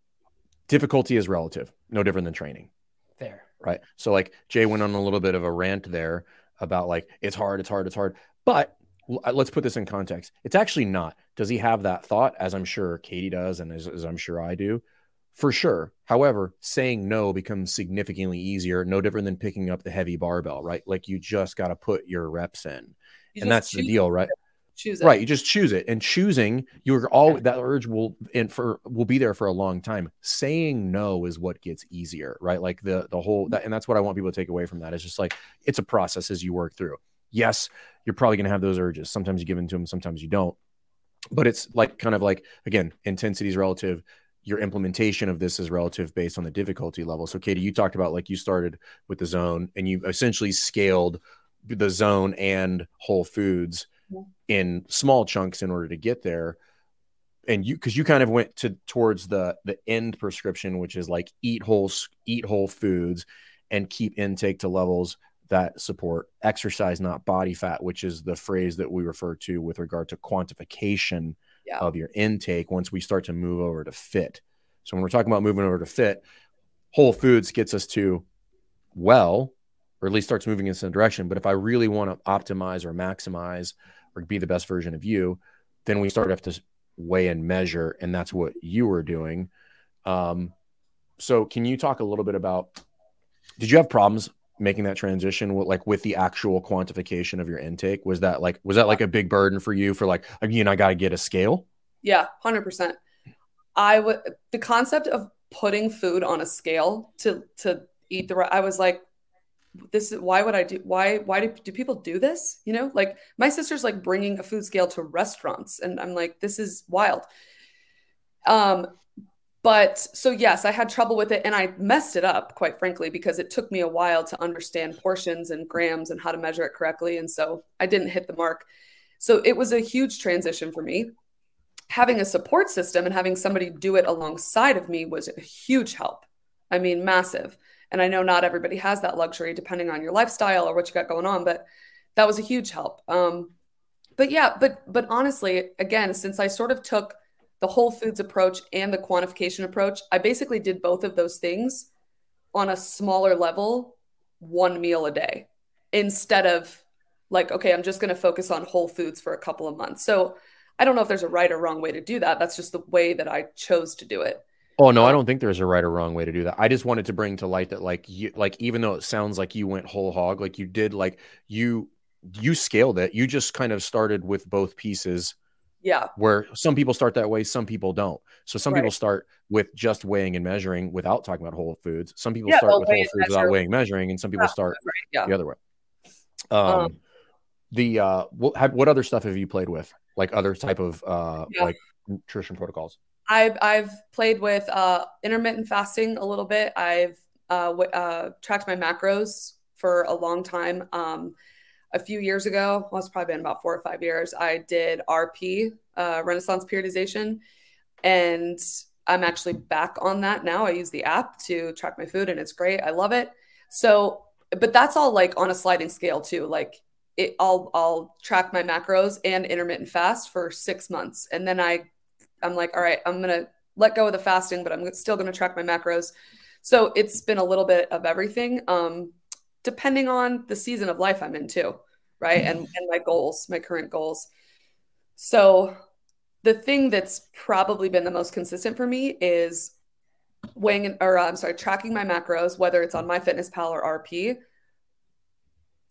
difficulty is relative, no different than training. Fair. Right. So like Jay went on a little bit of a rant there about like it's hard, it's hard, it's hard. But uh, let's put this in context. It's actually not. Does he have that thought, as I'm sure Katie does, and as, as I'm sure I do? For sure. However, saying no becomes significantly easier, no different than picking up the heavy barbell, right? Like you just got to put your reps in. You and that's the deal, right? Choose it. Right. You just choose it. And choosing, you're all that urge will and for will be there for a long time. Saying no is what gets easier, right? Like the the whole mm-hmm. that and that's what I want people to take away from that. Is just like it's a process as you work through yes, you're probably going to have those urges. Sometimes you give into them, sometimes you don't. But it's like kind of like again, intensity is relative. Your implementation of this is relative based on the difficulty level. So, Katie, you talked about like you started with the zone and you essentially scaled the zone and whole foods in small chunks in order to get there and you because you kind of went to towards the the end prescription which is like eat whole eat whole foods and keep intake to levels that support exercise, not body fat, which is the phrase that we refer to with regard to quantification yeah. of your intake once we start to move over to fit. So when we're talking about moving over to fit, Whole Foods gets us to well, or at least starts moving in some direction. But if I really want to optimize or maximize or be the best version of you, then we start to have to weigh and measure, and that's what you were doing. Um, so can you talk a little bit about? Did you have problems making that transition with like with the actual quantification of your intake was that like was that like a big burden for you for like again i got to get a scale yeah 100% i would the concept of putting food on a scale to to eat the right, i was like this is why would i do why why do, do people do this you know like my sister's like bringing a food scale to restaurants and i'm like this is wild um but so, yes, I had trouble with it and I messed it up, quite frankly, because it took me a while to understand portions and grams and how to measure it correctly. And so I didn't hit the mark. So it was a huge transition for me. Having a support system and having somebody do it alongside of me was a huge help. I mean, massive. And I know not everybody has that luxury depending on your lifestyle or what you got going on, but that was a huge help. Um, but yeah, but but honestly, again, since I sort of took the whole foods approach and the quantification approach, I basically did both of those things on a smaller level, one meal a day, instead of like, okay, I'm just going to focus on whole foods for a couple of months. So I don't know if there's a right or wrong way to do that. That's just the way that I chose to do it. Oh no, I don't think there's a right or wrong way to do that. I just wanted to bring to light that like you like even though it sounds like you went whole hog, like you did like you you scaled it. You just kind of started with both pieces yeah. Where some people start that way, some people don't. So some right. people start with just weighing and measuring without talking about whole foods. Some people yeah, start with whole foods measure. without weighing and measuring, and some people yeah, start right. yeah. the other way. Um, um the uh what, what other stuff have you played with? Like other type of uh like nutrition protocols? I've I've played with uh intermittent fasting a little bit. I've uh, w- uh tracked my macros for a long time. Um a few years ago, well, it's probably been about four or five years, I did RP, uh, Renaissance Periodization. And I'm actually back on that now. I use the app to track my food and it's great. I love it. So, but that's all like on a sliding scale too. Like it, I'll, I'll track my macros and intermittent fast for six months. And then I, I'm like, all right, I'm going to let go of the fasting, but I'm still going to track my macros. So it's been a little bit of everything. Um, depending on the season of life I'm in too, right? And and my goals, my current goals. So the thing that's probably been the most consistent for me is weighing or uh, I'm sorry, tracking my macros, whether it's on MyFitnessPal or RP.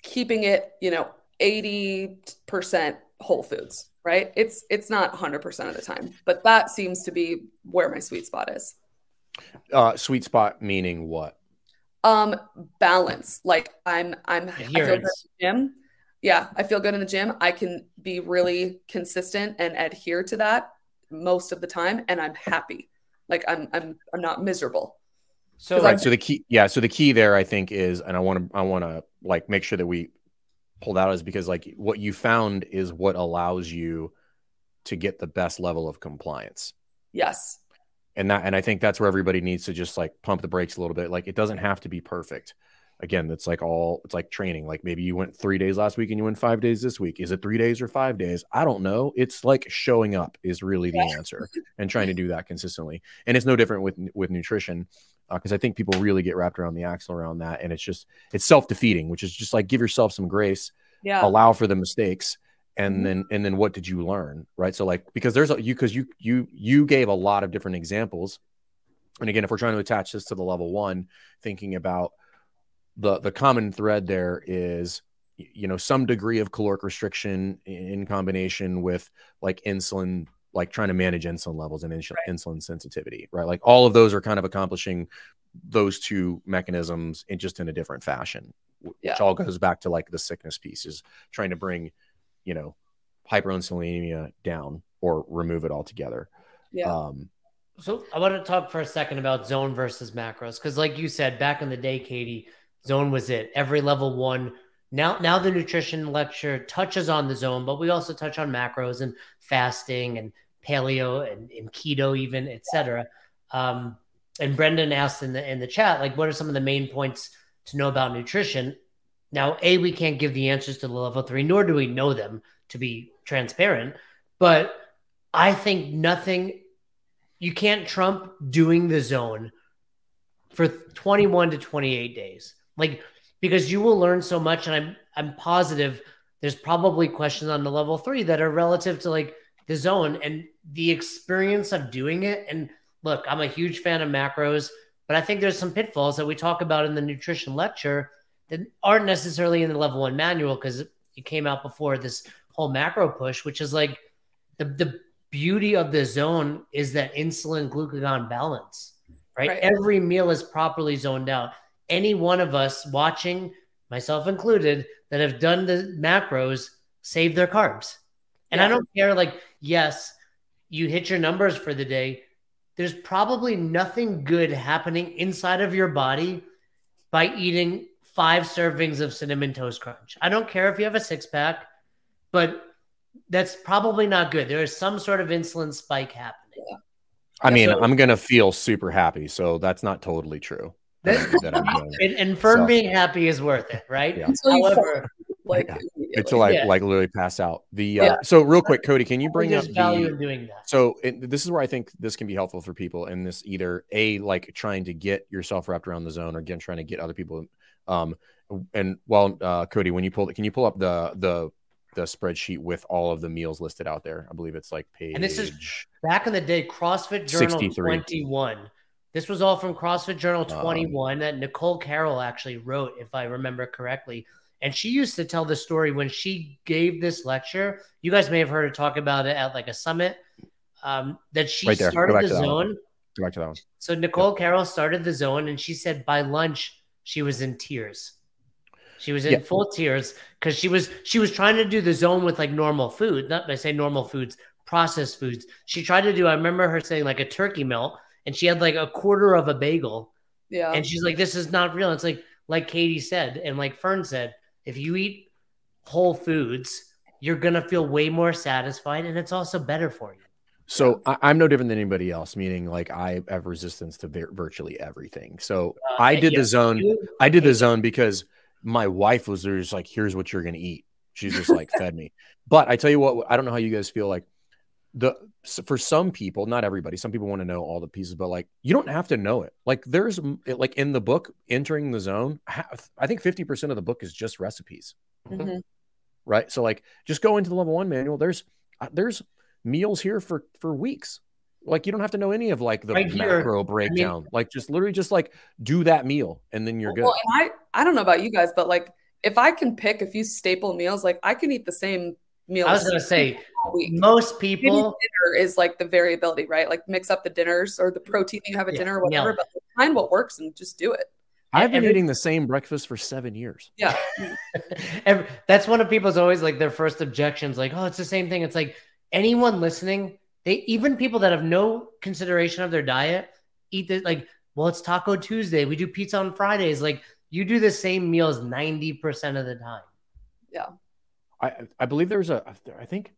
keeping it, you know, 80% whole foods, right? It's it's not 100% of the time, but that seems to be where my sweet spot is. Uh, sweet spot meaning what? Um, balance. Like I'm I'm I feel good in Adherence. the gym. Yeah, I feel good in the gym. I can be really consistent and adhere to that most of the time and I'm happy. Like I'm I'm I'm not miserable. So, 'Cause Right. So the key, yeah. So the key there, I think, is, and I want to, I want to like make sure that we pull that out is because like what you found is what allows you to get the best level of compliance. Yes. and that and i think that's where everybody needs to just like pump the brakes a little bit like it doesn't have to be perfect again it's like all it's like training like maybe you went three days last week and you went five days this week. Is it three days or five days? I don't know. It's like showing up is really the answer and trying to do that consistently. And it's no different with with nutrition because i think people really get wrapped around the axle around that and it's just it's self-defeating which is just like give yourself some grace Yeah. allow for the mistakes and Mhm. then and then what did you learn right? So like because there's a you because you you you gave a lot of different examples. And again if we're trying to attach this to the level one thinking about the the common thread there is you know some degree of caloric restriction in combination with like insulin like trying to manage insulin levels and ins- insulin sensitivity right like all of those are kind of accomplishing those two mechanisms in just in a different fashion w- Yeah. which all goes back to like the sickness piece is trying to bring you know hyperinsulinemia down or remove it altogether Yeah. um So I want to talk for a second about zone versus macros because, like you said, back in the day, Katie, zone was it. Every level one. Now, now the nutrition lecture touches on the zone, but we also touch on macros and fasting and paleo and, and keto, even etc. Um, and Brendan asked in the in the chat, like, what are some of the main points to know about nutrition? Now, a we can't give the answers to the level three, nor do we know them to be transparent. But I think nothing you can't trump doing the zone for 21 to 28 days like because you will learn so much and i'm i'm positive there's probably questions on the level 3 that are relative to like the zone and the experience of doing it and look i'm a huge fan of macros but i think there's some pitfalls that we talk about in the nutrition lecture that aren't necessarily in the level 1 manual because it came out before this whole macro push which is like the the beauty of the zone is that insulin glucagon balance, right? Right. Every meal is properly zoned out. Any one of us watching, myself included, that have done the macros save their carbs. And I don't care, like, yes, you hit your numbers for the day. There's probably nothing good happening inside of your body by eating five servings of cinnamon toast crunch. I don't care if you have a six pack, but that's probably not good. There is some sort of insulin spike happening. i mean So- i'm gonna feel super happy so that's not totally true That- that I'm doing. And, and Fern So- being happy is worth it, right? Yeah. Until However, like Yeah. until I Yeah. like literally pass out. The uh, Yeah. so real quick, Cody, can you bring up value the in doing that. so it, this is where I think this can be helpful for people in this either a like trying to get yourself wrapped around the zone or again trying to get other people. Um, and while uh, Cody, when you pull it, can you pull up the the the spreadsheet with all of the meals listed out there? I believe it's like page. And this is- Back in the day, CrossFit Journal 63. 21. This was all from CrossFit Journal Um, 21 that Nicole Carroll actually wrote, if I remember correctly. And she used to tell the story when she gave this lecture. You guys may have heard her talk about it at like a summit. Um, that she Right started the to that one. zone. Go back to that one. So Nicole Carroll started the zone, and she said by lunch she was in tears. She was in Yeah. full tears because she was she was trying to do the zone with like normal food. Not I say normal foods, processed foods. She tried to do. I remember her saying like a turkey melt, and she had like a quarter of a bagel, yeah. and she's like, "This is not real." It's like like Katie said, and like Fern said, if you eat whole foods, you're gonna feel way more satisfied, and it's also better for you. So I, I'm no different than anybody else, meaning like I have resistance to vir- virtually everything. So Uh, I did yeah, the zone. you- I did the zone because my wife was there, just like, here's what you're gonna eat. She's just like fed me. But I tell you what, I don't know how you guys feel like the for some people, not everybody, some people want to know all the pieces, but like you don't have to know it. Like there's like in the book, entering the zone, half, I think 50% of the book is just recipes, Mhm. right? So like just go into the level one manual. There's uh, there's meals here for for weeks. Like you don't have to know any of like the Right here, macro breakdown. like just literally just like do that meal and then you're good. Well, and I I don't know about you guys, but like if I can pick a few staple meals, like I can eat the same meals. I was gonna say most people. dinner is like the variability, right? Like mix up the dinners or the protein you have at Yeah, dinner or whatever, nailed but find what works and just do it. I've been every- eating the same breakfast for seven years. Yeah. Every- that's one of people's always like their first objections like oh it's the same thing it's like anyone listening they even people that have no consideration of their diet eat this like well it's taco tuesday we do pizza on fridays like you do the same meals 90% of the time I I believe there's a I think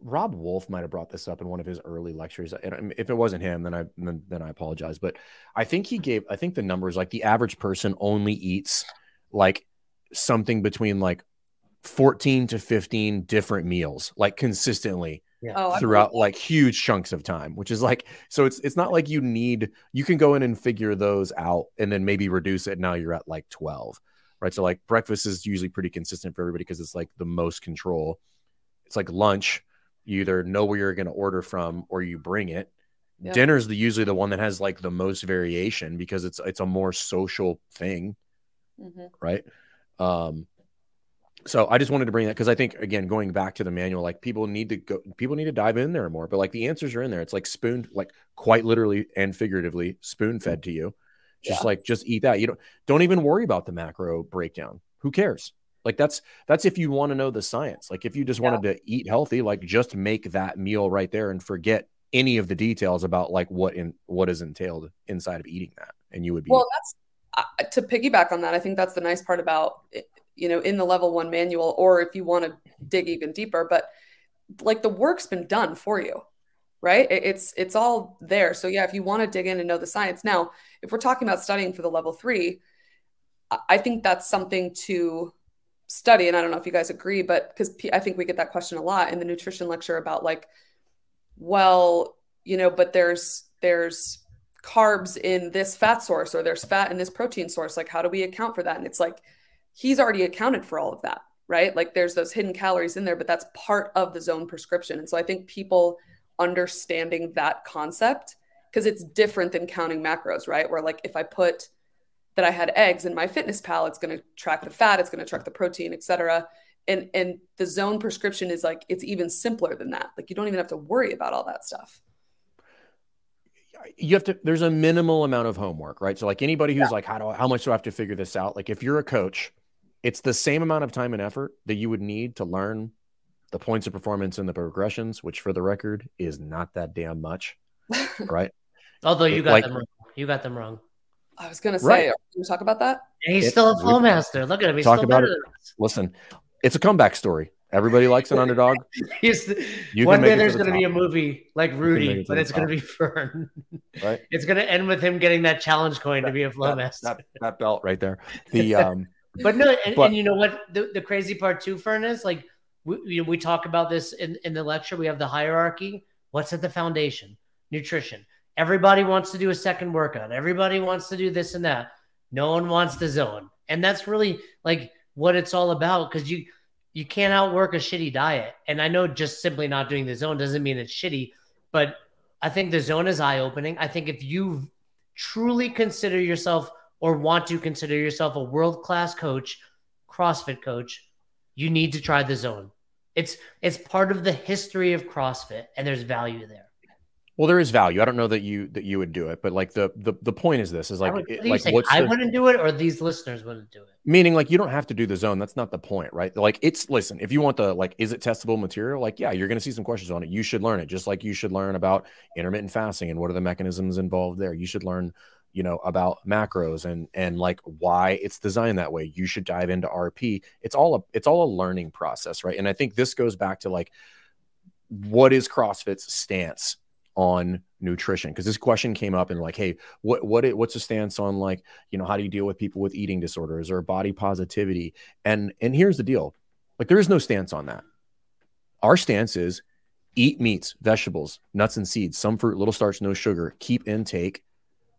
Robb Wolf might have brought this up in one of his early lectures. And if it wasn't him, then I then, then I apologize. But I think he gave I think the numbers like the average person only eats like something between like 14 to 15 different meals like consistently Oh, throughout believe like huge chunks of time which is like so it's it's not like you need you can go in and figure those out and then maybe reduce it now you're at like 12 right so like breakfast is usually pretty consistent for everybody because it's like the most control it's like lunch you either know where you're going to order from or you bring it Dinner is the usually the one that has like the most variation because it's it's a more social thing. Mhm. right? Um, so I just wanted to bring that because I think again, going back to the manual, like people need to go, people need to dive in there more. But like the answers are in there. It's like spoon, like quite literally and figuratively, spoon fed to you. Just like just eat that. You don't don't even worry about the macro breakdown. Who cares? Like that's that's if you want to know the science. Like if you just wanted to eat healthy, like just make that meal right there and forget any of the details about like what in what is entailed inside of eating that, and you would be Well, that's uh, to piggyback on that. I think that's the nice part about you know in the level one manual, or if you want to dig even deeper. But like the work's been done for you, right? It- it's it's all there. So yeah, if you want to dig in and know the science, now if we're talking about studying for the level three, I- think that's something to study. And I don't know if you guys agree, but because I think we get that question a lot in the nutrition lecture about like, well, you know, but there's there's carbs in this fat source or there's fat in this protein source. Like how do we account for that? And it's like he's already accounted for all of that right? Like there's those hidden calories in there but that's part of the zone prescription. And so i think people understanding that concept because it's different than counting macros right? Where like if i put that i had eggs in my fitness pal it's going to track the fat it's going to track the protein et cetera. and and the zone prescription is like it's even simpler than that. Like you don't even have to worry about all that stuff. You have to there's a minimal amount of homework right? So like anybody who's like how do I, how much do i have to figure this out? Like if you're a coach it's the same amount of time and effort that you would need to learn the points of performance and the progressions which for the record is not that damn much right although you got like- them wrong you got them wrong i was going to say Right. are we talk about that and he's It- still a we- flow master look at him he's talk still about better it. than listen it's a comeback story everybody likes an underdog He's, You one day make it to there's the going to be a movie like Rudy, it but it's going to be Fern. right It's going to end with him getting that challenge coin to be a flow that, master. that, that belt right there the um But no, and, But- and you know what? The, the crazy part too, Fern, is like we, you know, we talk about this in, in the lecture. We have the hierarchy. What's at the foundation? Nutrition. Everybody wants to do a second workout. Everybody wants to do this and that. No one wants the zone, and that's really like what it's all about. Because you you can't outwork a shitty diet. And I know just simply not doing the zone doesn't mean it's shitty, but I think the zone is eye opening. I think if you truly consider yourself or want to consider yourself a world class coach, CrossFit coach, you need to try the zone. It's it's part of the history of CrossFit, and there's value there. Well there is value. I don't know that you that you would do it but like the the, the point is this is like would- it- what are you like what's I the- wouldn't do it, or these listeners wouldn't do it. meaning like you don't have to do the zone. That's not the point right? Like it's listen if you want the like is it testable material? Like yeah you're going to see some questions on it. You should learn it just like you should learn about intermittent fasting and what are the mechanisms involved there. You should learn you know about macros and and like why it's designed that way. You should dive into rp it's all a it's all a learning process right? And i think this goes back to like what is crossfit's stance on nutrition because this question came up and like hey what what it, what's the stance on like you know how do you deal with people with eating disorders or body positivity? And and here's the deal like there is no stance on that. Our stance is eat meats vegetables nuts and seeds some fruit little starch no sugar keep intake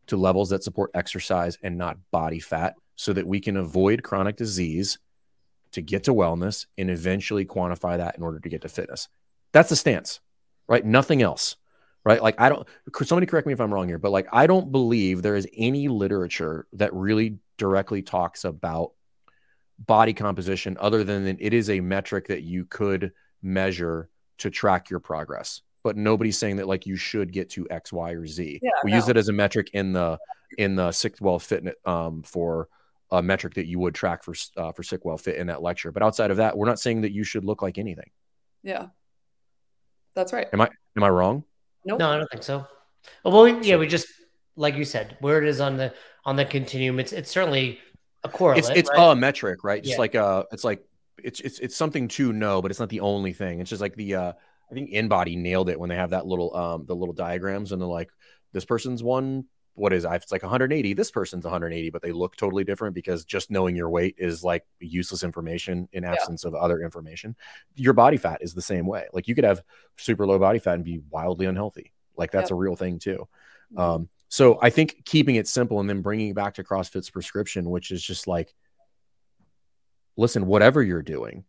to levels that support exercise and not body fat so that we can avoid chronic disease to get to wellness and eventually quantify that in order to get to fitness. That's the stance right? Nothing else right? Like I don't somebody correct me if I'm wrong here, but like I don't believe there is any literature that really directly talks about body composition other than that it is a metric that you could measure to track your progress. But nobody's saying that like you should get to X, Y, or Z. Yeah, we no. use it as a metric in the in the sick well fitness um, for a metric that you would track for uh, for sick well fit in that lecture. But outside of that, we're not saying that you should look like anything. Yeah. That's right. Am I am I wrong? Nope. No, I don't think so. Well, we, yeah, we just like you said, where it is on the on the continuum. It's it's certainly a correlate. it's it's right? a metric, right? Just Yeah. like uh it's like it's it's it's something to know, but it's not the only thing. It's just like the uh I think InBody nailed it when they have that little um the little diagrams and they're like this person's one what is it? it's like 180 this person's 180 but they look totally different because just knowing your weight is like useless information in absence of other information. Your body fat is the same way. Like you could have super low body fat and be wildly unhealthy. Like that's a real thing too. Um so i think keeping it simple and then bringing it back to crossfit's prescription which is just like listen, whatever you're doing,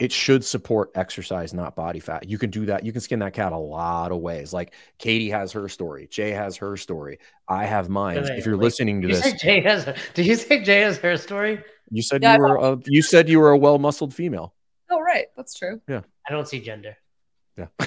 it should support exercise, not body fat. You can do that. You can skin that cat a lot of ways. Like Katie has her story, Jay has her story, I have mine. Wait, if you're wait. listening to you this, Jay has? Did you say Jay has her story? you said Yeah, you were a, you said you were a well muscled female. Oh, right. That's true. Yeah, I don't see gender. Yeah.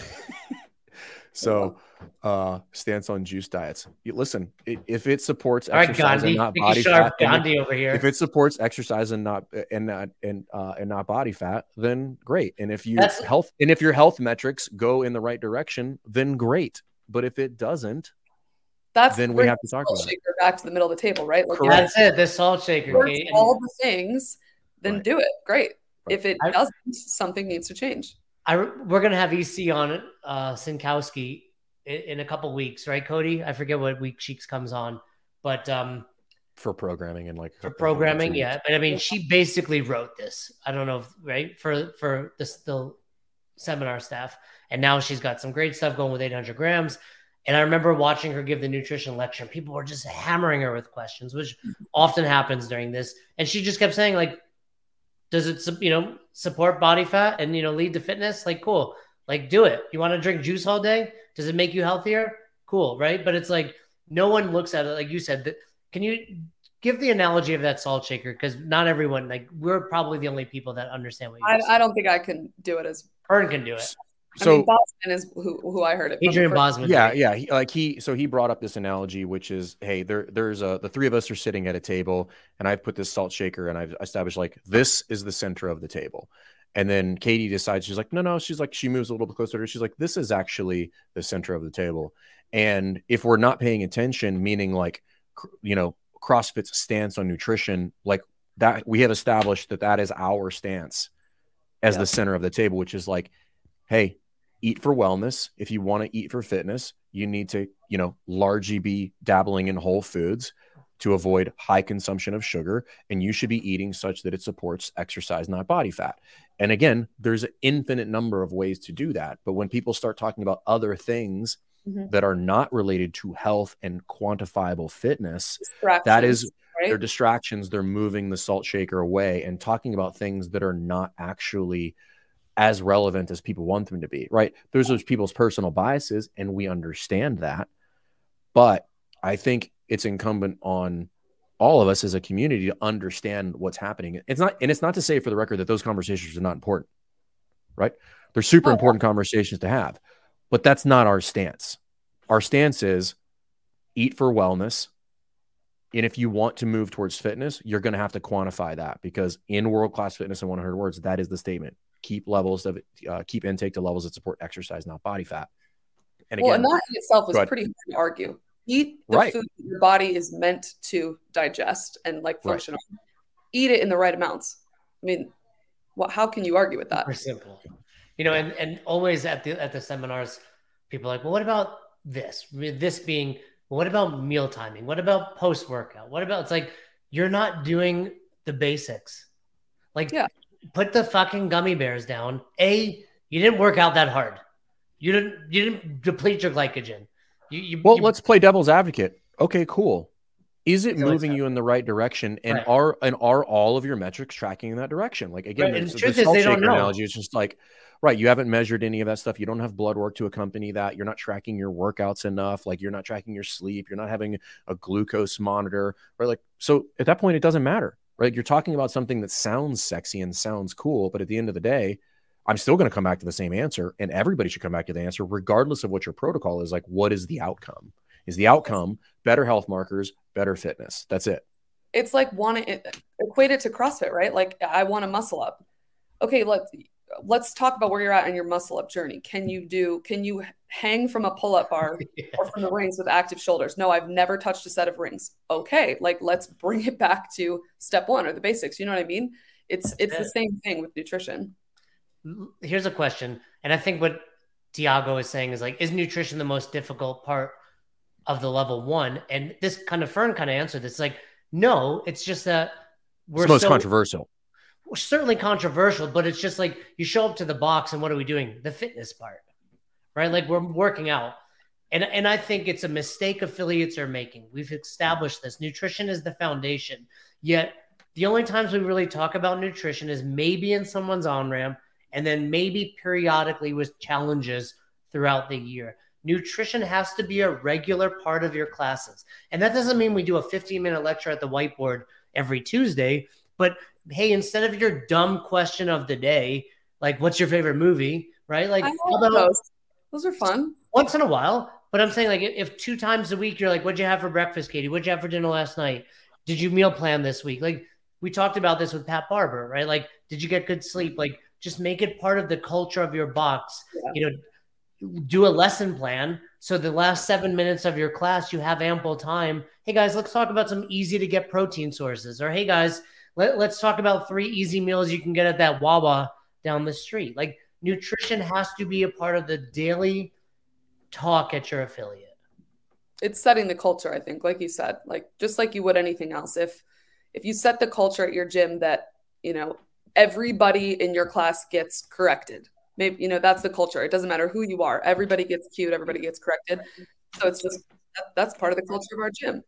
so, uh, stance on juice diets. You, listen, i if it supports All right, exercise Gandhi, and not Vicky body Sharp, fat, then it- over here. if it supports exercise and not and not and uh, and not body fat, then great. And if you That's- health and if your health metrics go in the right direction, then great. But if it doesn't, That's then we have to talk the about it. back to the middle of the table, right? Like, That's it. The salt shaker. if it Kate. works And all the things, then Right. do it. Great. Right. If it I- doesn't, something needs to change. I we're gonna have EC on it, uh Synkowski in, in a couple weeks, right, Cody? I forget what week Cheeks comes on, but um for programming and like for programming, yeah. But I mean, she basically wrote this. I don't know, if, right? For for the the seminar staff, and now she's got some great stuff going with 800 grams. And I remember watching her give the nutrition lecture. People were just hammering her with questions, which often happens during this. And she just kept saying, like, does it, you know, support body fat and you know lead to fitness? Like, cool. Like, do it. You want to drink juice all day? Does it make you healthier? Cool, right? But it's like no one looks at it like you said. That can you give the analogy of that salt shaker? Because not everyone, like, we're probably the only people that understand what you I, I don't think I can do it as. Hearn can do it. I So mean, Boston is who, who I heard it. Adrian first. Bosman. yeah, yeah. He, like he, so he brought up this analogy, which is, hey, there, there's a the three of us are sitting at a table, and I've put this salt shaker, and I've established like this is the center of the table, and then Katie decides she's like, no, no, she's like she moves a little bit closer to her. She's like, this is actually the center of the table, and if we're not paying attention, meaning like, cr- you know, CrossFit's stance on nutrition, like that, we have established that that is our stance as Yeah. the center of the table, which is like, hey, eat for wellness. If you want to eat for fitness, you need to, you know, largely be dabbling in whole foods to avoid high consumption of sugar. And you should be eating such that it supports exercise, not body fat. And again, there's an infinite number of ways to do that. But when people start talking about other things Mhm. that are not related to health and quantifiable fitness, that is right? they're distractions. They're moving the salt shaker away and talking about things that are not actually as relevant as people want them to be, right? There's those people's personal biases, and we understand that. But I think it's incumbent on all of us as a community to understand what's happening. It's not, and it's not to say for the record that those conversations are not important, right? They're super important conversations to have, but that's not our stance. Our stance is eat for wellness. And if you want to move towards fitness, you're going to have to quantify that because in world class fitness in 100 words, that is the statement. Keep levels of uh, keep intake to levels that support exercise, not body fat. And well, again, and that in itself is pretty hard to argue. Eat the Right. food that your body is meant to digest and like Right. function on. Eat it in the right amounts. I mean, what? How can you argue with that? Very simple. You know, and, and always at the at the seminars, people are like, well, what about this? This being, well, what about meal timing? What about post workout? What about it's like you're not doing the basics. Like, Yeah. Put the fucking gummy bears down. A, you didn't work out that hard. You didn't you didn't deplete your glycogen. You, you well, you- let's play devil's advocate. Okay, cool. Is it So moving you in the right direction? And Right. are and are all of your metrics tracking in that direction? Like again, Right, the, truth is they don't know. analogy is just like, right, you haven't measured any of that stuff. You don't have blood work to accompany that. You're not tracking your workouts enough. Like you're not tracking your sleep. You're not having a glucose monitor. Right, like so at that point, it doesn't matter. Right? You're talking about something that sounds sexy and sounds cool, but at the end of the day, I'm still going to come back to the same answer, and everybody should come back to the answer, regardless of what your protocol is. Like, what is the outcome? Is the outcome better health markers, better fitness? That's it. It's like wanting it, equate it to CrossFit, right? Like I want to muscle up. Okay, let's let's talk about where you're at in your muscle up journey. Can you do? Can you hang from a pull up bar yeah. or from the rings with active shoulders? No, I've never touched a set of rings. Okay, like let's bring it back to step one or the basics. You know what I mean? It's it's the same thing with nutrition. Here's a question, and I think what Tiago is saying is like, is nutrition the most difficult part of the level one? And this kind of Fern kind of answered this like, no, it's just that we're it's most so, controversial. Certainly controversial, but it's just like you show up to the box and what are we doing? The fitness part, right? Like we're working out. And, and I think it's a mistake affiliates are making. We've established this. Nutrition is the foundation. Yet the only times we really talk about nutrition is maybe in someone's on ramp and then maybe periodically with challenges throughout the year. Nutrition has to be a regular part of your classes. And that doesn't mean we do a 15 minute lecture at the whiteboard every Tuesday, but hey, instead of your dumb question of the day, like what's your favorite movie, right? Like those. those are fun. Once in a while. But I'm saying like if two times a week you're like, what'd you have for breakfast, Katie? What'd you have for dinner last night? Did you meal plan this week? Like we talked about this with Pat Barber, right? Like, did you get good sleep? Like just make it part of the culture of your box. Yeah. You know, do a lesson plan. So the last seven minutes of your class, you have ample time. Hey guys, let's talk about some easy to get protein sources. Or hey guys, let, let's talk about three easy meals you can get at that Wawa down the street. Like nutrition has to be a part of the daily talk at your affiliate. It's setting the culture, I think, like you said, like just like you would anything else. If if you set the culture at your gym that, you know, everybody in your class gets corrected. Maybe you know that's the culture. It doesn't matter who you are. Everybody gets cute. Everybody gets corrected. So it's just that's part of the culture of our gym.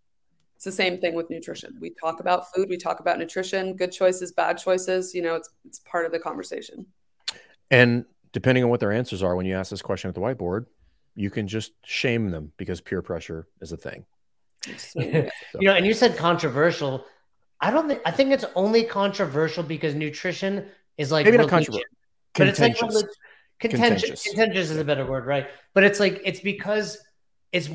It's the same thing with nutrition. We talk about food. We talk about nutrition. Good choices, bad choices. You know, it's it's part of the conversation. And depending on what their answers are, when you ask this question at the whiteboard, you can just shame them because peer pressure is a thing. so. You know, and you said controversial. I don't think I think it's only controversial because nutrition is like maybe not controversial, but it's like contentious. contentious. Contentious is a better word, right? But it's like it's because it's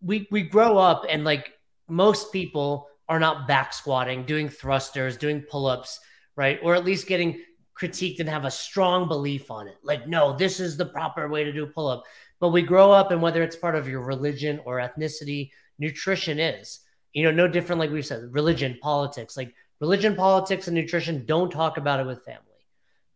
we we grow up and like most people are not back squatting, doing thrusters, doing pull ups, right? Or at least getting critiqued and have a strong belief on it. Like, no, this is the proper way to do pull up. But we grow up, and whether it's part of your religion or ethnicity, nutrition is you know, no different, like we've said, religion, politics, like religion, politics, and nutrition don't talk about it with family.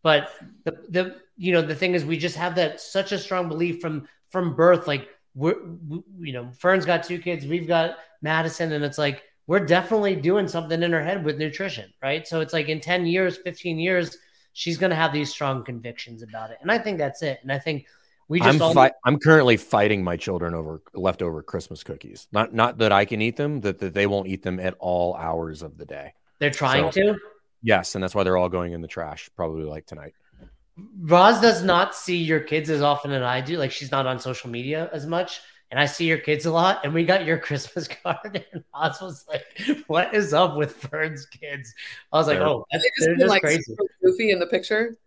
But the, the, you know, the thing is, we just have that such a strong belief from, from birth. Like, we're, we, you know, Fern's got two kids, we've got Madison, and it's like, we're definitely doing something in her head with nutrition, right? So it's like in 10 years, 15 years, she's going to have these strong convictions about it. And I think that's it. And I think we just I'm, all... fi- I'm currently fighting my children over leftover Christmas cookies. Not not that I can eat them, that, that they won't eat them at all hours of the day. They're trying so, to? Yes, and that's why they're all going in the trash, probably like tonight. Roz does not see your kids as often as I do. Like she's not on social media as much. And I see your kids a lot. And we got your Christmas card. And Roz was like, What is up with Fern's kids? I was like, they're, Oh, that's, they're just like crazy. goofy in the picture.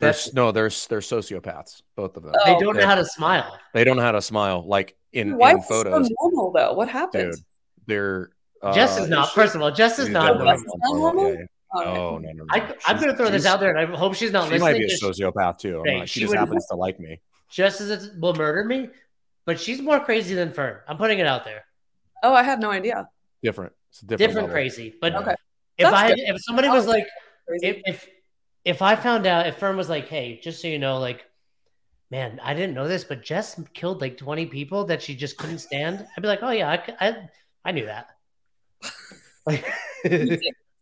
They're, no, they're they're sociopaths, both of them. Oh, they don't know how to smile. They don't know how to smile, like in, Why in photos. So normal though. What happened? Dude, they're uh, Jess is not. First of all, Jess is not normal. normal. Yeah, Oh, oh, no, no, no. I, am going to throw this out there, and I hope she's not she listening. She might be a sociopath too. She, she, just happens to like me. Jess it will murder me, but she's more crazy than Fern. I'm putting it out there. Oh, I had no idea. Different. It's different. Different crazy, but okay. if That's I good. if somebody was like, if, if if I found out, if Fern was like, hey, just so you know, like, man, I didn't know this, but Jess killed like 20 people that she just couldn't stand, I'd be like, oh, yeah, I, I, I knew that. Like,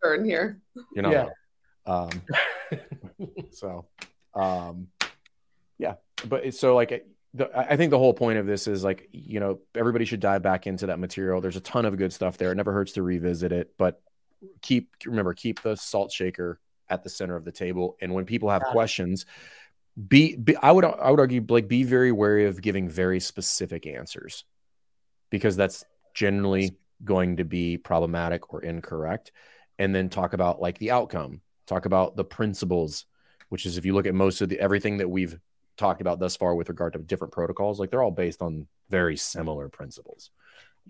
Fern here. You know, yeah. Um, so, um, yeah, but so like, the, I think the whole point of this is like, you know, everybody should dive back into that material. There's a ton of good stuff there. It never hurts to revisit it, but keep, remember, keep the salt shaker at the center of the table. And when people have questions, be, be I would I would argue like be very wary of giving very specific answers because that's generally going to be problematic or incorrect. And then talk about like the outcome, talk about the principles, which is if you look at most of the everything that we've talked about thus far with regard to different protocols, like they're all based on very similar principles.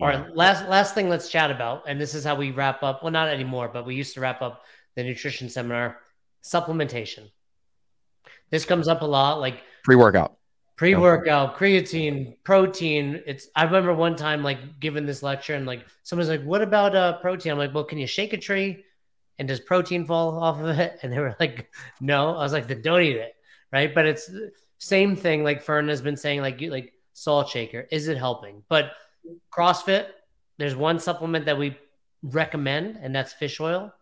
All right, last last thing let's chat about, and this is how we wrap up. Well, not anymore, but we used to wrap up the nutrition seminar. Supplementation. This comes up a lot, like Pre-workout. Pre-workout, creatine, protein. It's I remember one time like giving this lecture, and like someone's like, "What about uh protein?" I'm like, "Well, can you shake a tree, and does protein fall off of it?" And they were like, "No." I was like, "Then don't eat it." Right, but it's same thing. Like Fern has been saying, like you like salt shaker. Is it helping? But CrossFit, there's one supplement that we recommend, and that's fish oil,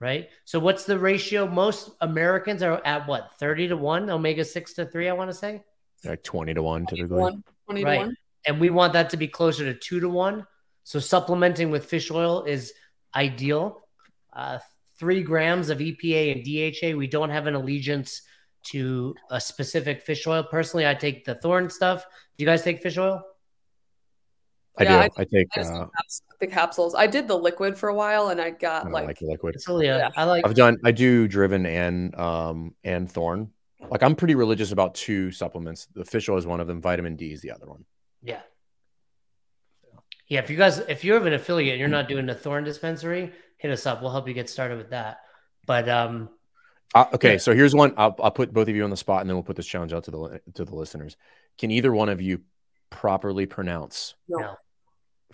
right? So, what's the ratio? Most Americans are at what, 30 to 1, omega 6 to 3, I want to say. Like 20 to 1 typically. 21, 20 Right. to 1. And we want that to be closer to 2 to 1. So, supplementing with fish oil is ideal. Uh, three grams of EPA and DHA. We don't have an allegiance to a specific fish oil. Personally, I take the Thorne stuff. Do you guys take fish oil? I Yeah, do. I, take I uh, the capsules. I did the liquid for a while and I I got don't like, like the liquid. It's really, a- Yeah. I like I've done I do driven and um and Thorne. Like I'm pretty religious about two supplements. The fish oil is one of them, vitamin D is the other one. Yeah. Yeah, if you guys if you're an affiliate and you're not doing the Thorne dispensary, hit us up. We'll help you get started with that. But um Uh, okay, Yeah. so here's one. I'll, I'll put both of you on the spot, and then we'll put this challenge out to the to the listeners. Can either one of you properly pronounce? No. No.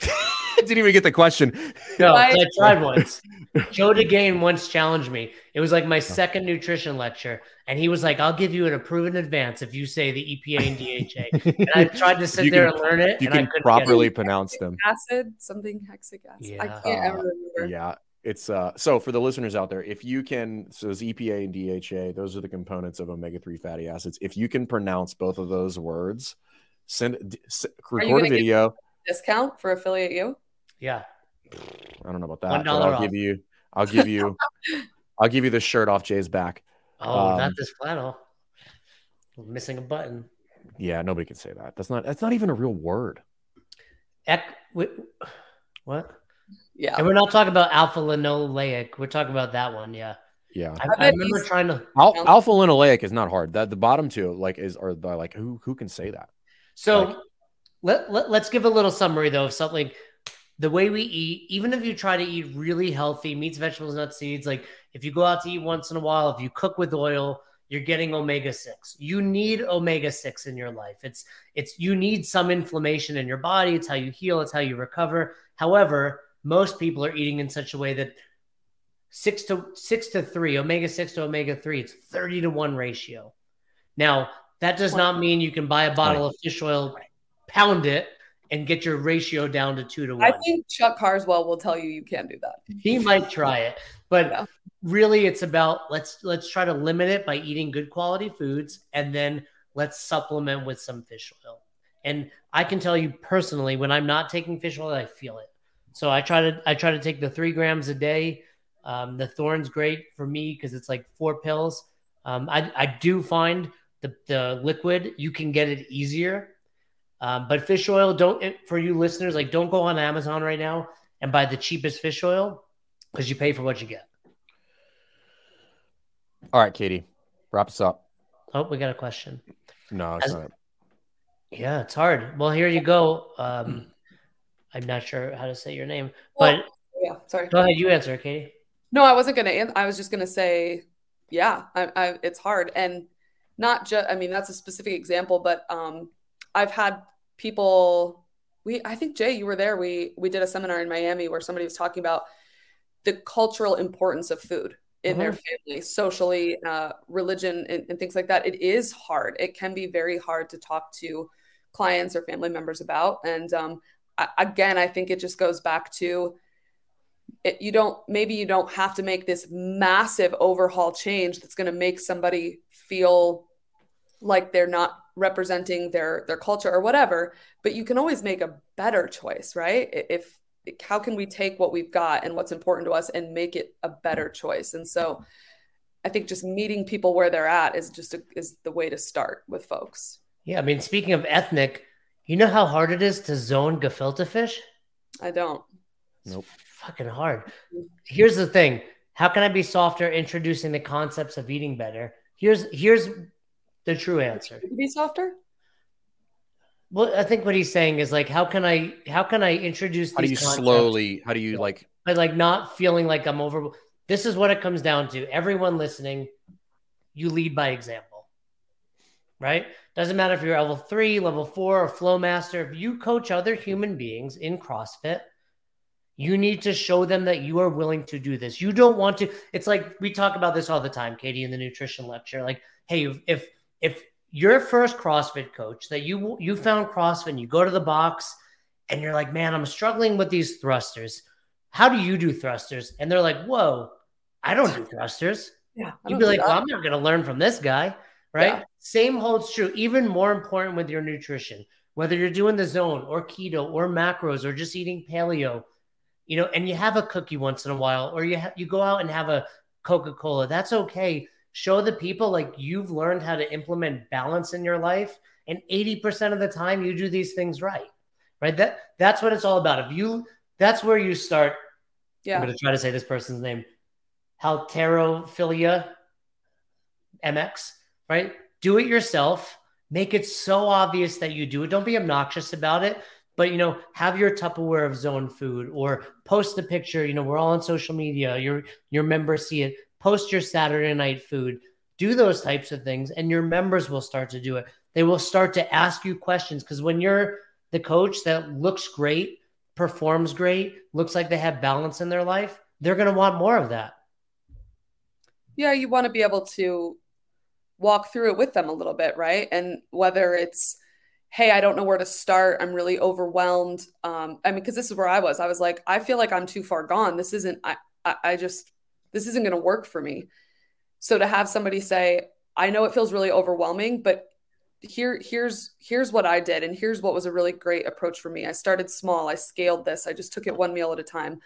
Didn't even get the question. no, I- I tried once. Joe DeGane once challenged me. It was like my second nutrition lecture, and he was like, "I'll give you an approved in advance if you say the EPA and DHA." And I tried to sit You there can- and learn it, You and can couldn't properly it. pronounce them. acid, something hexic acid. I Yeah. can't ever remember. Yeah, it's uh. So for the listeners out there, if you can, so it's EPA and DHA. Those are the components of omega three fatty acids. If you can pronounce both of those words, send d- s- you record a gonna video. Discount for affiliate you? Yeah, I don't know about that. One but I'll off. give you. I'll give you. I'll give you the shirt off Jay's back. Oh, Um, not this flannel. We're missing a button. Yeah, nobody can say that. That's not. That's not even a real word. Ec- wi- what? Yeah. And we're not talking about alpha linoleic. We're talking about that one. Yeah. Yeah. I, I I remember he's- trying to. Al- alpha linoleic is not hard. That the bottom two like is are the, like who who can say that? So Like- let, let, let's give a little summary though of something. The way we eat, even if you try to eat really healthy meats, vegetables, nuts, seeds, like if you go out to eat once in a while, if you cook with oil, you're getting omega 6. You need omega 6 in your life. It's it's you need some inflammation in your body. It's how you heal, it's how you recover. However, most people are eating in such a way that six to six to three, omega six to omega three, it's 30 to one ratio. Now, that does not mean you can buy a bottle of fish oil, pound it, and get your ratio down to two to one. I think Chuck Carswell will tell you you can't do that. he might try it, but Yeah. really it's about let's let's try to limit it by eating good quality foods and then let's supplement with some fish oil. And I can tell you personally, when I'm not taking fish oil, I feel it. So I try to I try to take the three grams a day. Um, the Thorne's great for me because it's like four pills. Um, I I do find the the liquid you can get it easier. Um, but fish oil, don't for you listeners, like don't go on Amazon right now and buy the cheapest fish oil because you pay for what you get. All right, Katie, wrap us up. Oh, we got a question. No, it's As- not. Yeah, it's hard. Well, here you go. Um, I'm not sure how to say your name, Well, but yeah, sorry. go ahead. You answer, Katie. No, I wasn't gonna. an- I was just gonna say, yeah, I, I, it's hard, and not just. I mean, that's a specific example, but um, I've had people. We, I think Jay, you were there. We we did a seminar in Miami where somebody was talking about the cultural importance of food in their family, socially, uh, religion, and, and things like that. It is hard. It can be very hard to talk to clients or family members about, and um, I, again, I think it just goes back to it, you don't maybe you don't have to make this massive overhaul change that's going to make somebody feel like they're not representing their their culture or whatever but you can always make a better choice right if how can we take what we've got and what's important to us and make it a better choice and so i think just meeting people where they're at is just a, is the way to start with folks Yeah, I mean, speaking of ethnic, you know how hard it is to zone gefilte fish? i don't Nope. Fucking hard. Here's the thing: how can I be softer introducing the concepts of eating better? Here's here's the true answer. To be softer. Well, I think what he's saying is like, how can I how can I introduce How do you slowly? How do you like? but like not feeling like I'm over. This is what it comes down to. Everyone listening, you lead by example, right? Doesn't matter if you're level three, level four, or flow master. If you coach other human beings in CrossFit, you need to show them that you are willing to do this. You don't want to. It's like we talk about this all the time, Katie, in the nutrition lecture. Like, hey, if if you're first CrossFit coach that you you found CrossFit and you go to the box and you're like, man, I'm struggling with these thrusters. How do you do thrusters? And they're like, whoa, I don't do thrusters. Yeah. You'd be like, well, I'm not going to learn from this guy, right? Yeah. Same holds true. Even more important with your nutrition, whether you're doing the zone or keto or macros or just eating paleo, you know, and you have a cookie once in a while, or you ha- you go out and have a Coca Cola. That's okay. Show the people like you've learned how to implement balance in your life, and 80% of the time you do these things right, right? That that's what it's all about. If you, that's where you start yeah I'm going to try to say this person's name. Halterophilia MX, right? Do it yourself. Make it so obvious that you do it. Don't be obnoxious about it. But you know, have your Tupperware of zone food or post a picture. You know, we're all on social media. Your your members see it. Post your Saturday night food. Do those types of things, and your members will start to do it. They will start to ask you questions because when you're the coach that looks great, performs great, looks like they have balance in their life, they're going to want more of that. yeah, you want to be able to walk through it with them a little bit, right? And whether it's, hey, I don't know where to start, I'm really overwhelmed. Um, I mean, because this is where I was. I was like, I feel like I'm too far gone. This isn't. I. I, I just. This isn't going to work for me. So to have somebody say, I know it feels really overwhelming, but here here's here's what I did and here's what was a really great approach for me. I started small. I scaled this. I just took it one meal at a time.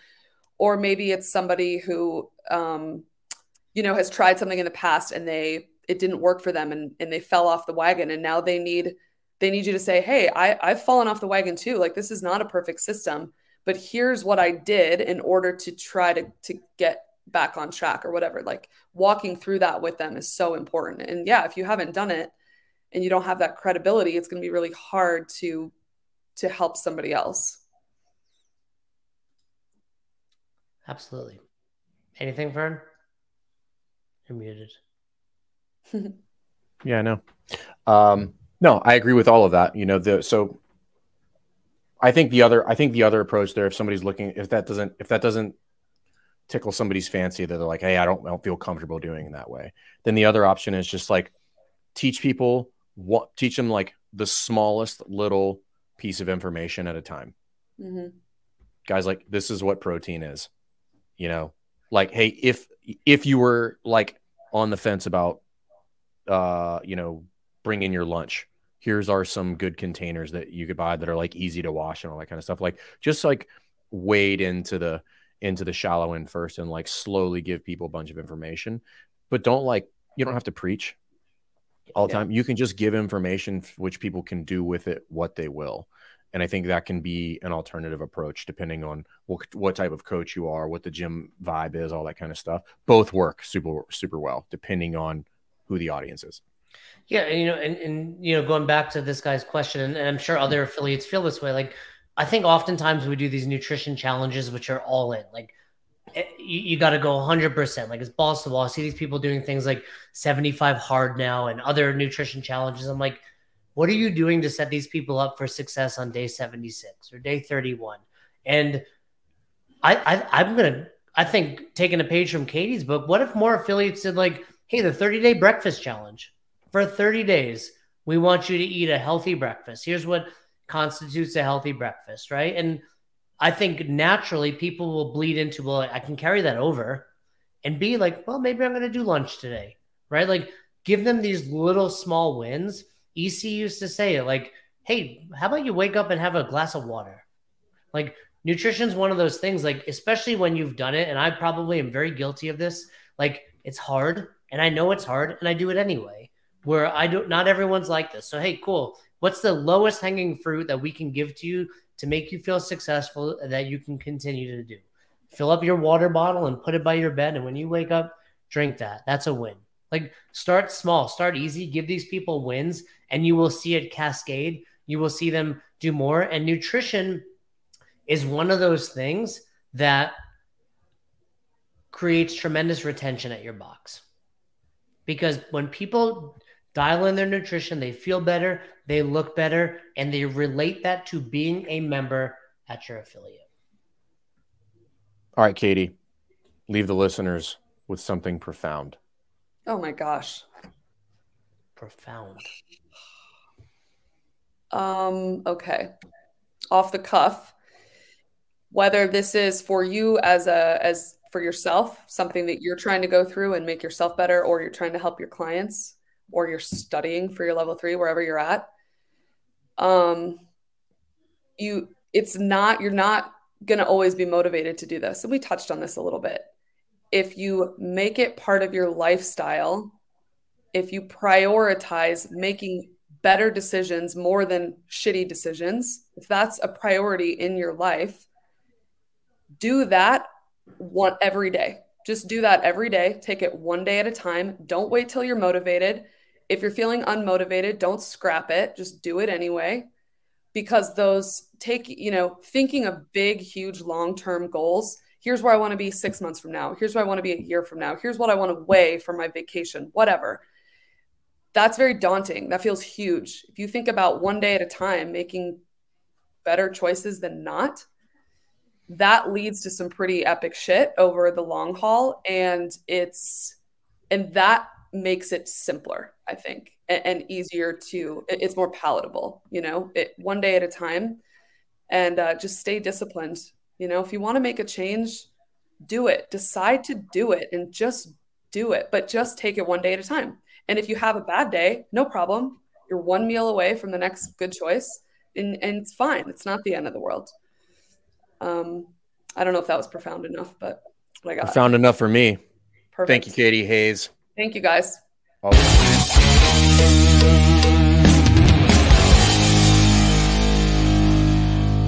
Or maybe it's somebody who um you know has tried something in the past and they it didn't work for them and and they fell off the wagon and now they need they need you to say, "Hey, I I've fallen off the wagon too. Like this is not a perfect system, but here's what I did in order to try to to get back on track or whatever." Like walking through that with them is so important. And yeah, if you haven't done it, and you don't have that credibility, it's going to be really hard to to help somebody else. Absolutely. Anything, Fern? You're muted. Yeah, I know. Um, no, I agree with all of that. You know, the so I think the other I think the other approach there, if somebody's looking, if that doesn't if that doesn't tickle somebody's fancy that they're like, hey, I don't I don't feel comfortable doing it that way, then the other option is just like teach people what teach them like the smallest little piece of information at a time. hmm Guys, like this is what protein is. You know, like hey, if if you were like on the fence about uh, you know, bring in your lunch. Here's are some good containers that you could buy that are like easy to wash and all that kind of stuff. Like just like wade into the into the shallow end first and like slowly give people a bunch of information. But don't like you don't have to preach all the Yeah. time. You can just give information which people can do with it what they will. And I think that can be an alternative approach depending on what, what type of coach you are, what the gym vibe is, all that kind of stuff. Both work super super well depending on who the audience is. Yeah, and, you know, and, and you know, going back to this guy's question, and, and I'm sure other affiliates feel this way. Like, I think oftentimes we do these nutrition challenges, which are all in. Like, eh, you, you got to go 100. percent Like, it's balls to wall. I see these people doing things like 75 hard now and other nutrition challenges. I'm like, what are you doing to set these people up for success on day 76 or day 31? And I, I I'm gonna I think taking a page from Katie's book, what if more affiliates did like, hey, the 30 day breakfast challenge for 30 days, we want you to eat a healthy breakfast. Here's what constitutes a healthy breakfast, right? And I think naturally people will bleed into, well, I can carry that over and be like, well, maybe I'm going to do lunch today, right? Like give them these little small wins. EC used to say it like, hey, how about you wake up and have a glass of water? Like nutrition's one of those things, like, especially when you've done it. And I probably am very guilty of this. Like it's hard and I know it's hard and I do it anyway where I don't not everyone's like this. So hey, cool. What's the lowest hanging fruit that we can give to you to make you feel successful that you can continue to do? fill up your water bottle and put it by your bed. And when you wake up, drink that. That's a win. Like start small, start easy, give these people wins, and you will see it cascade. You will see them do more. And nutrition is one of those things that creates tremendous retention at your box. Because when people dial in their nutrition, they feel better, they look better, and they relate that to being a member at your affiliate. All right, Katie, leave the listeners with something profound. Oh my gosh. Profound. Um, okay. Off the cuff. Whether this is for you as a as for yourself, something that you're trying to go through and make yourself better, or you're trying to help your clients, or you're studying for your level three, wherever you're at. Um, you, it's not, you're not going to always be motivated to do this. And we touched on this a little bit. If you make it part of your lifestyle, if you prioritize making better decisions more than shitty decisions, if that's a priority in your life, do that one every day. Just do that every day. Take it one day at a time. Don't wait till you're motivated. If you're feeling unmotivated, don't scrap it. Just do it anyway. Because those take, you know, thinking of big, huge, long term goals. Here's where I want to be six months from now. Here's where I want to be a year from now. Here's what I want to weigh for my vacation, whatever. That's very daunting. That feels huge. If you think about one day at a time, making better choices than not, that leads to some pretty epic shit over the long haul and it's and that makes it simpler i think and, and easier to it's more palatable you know it one day at a time. And uh, just stay disciplined you know if you want to make a change do it. Decide to do it and just do it but just take it one day at a time. And if you have a bad day no problem. You're one meal away from the next good choice and, and it's fine. It's not the end of the world. Um, I don't know if that was profound enough, but I got. Profound enough for me. Perfect. Thank you, Katie. Hayes. Thank you, guys. All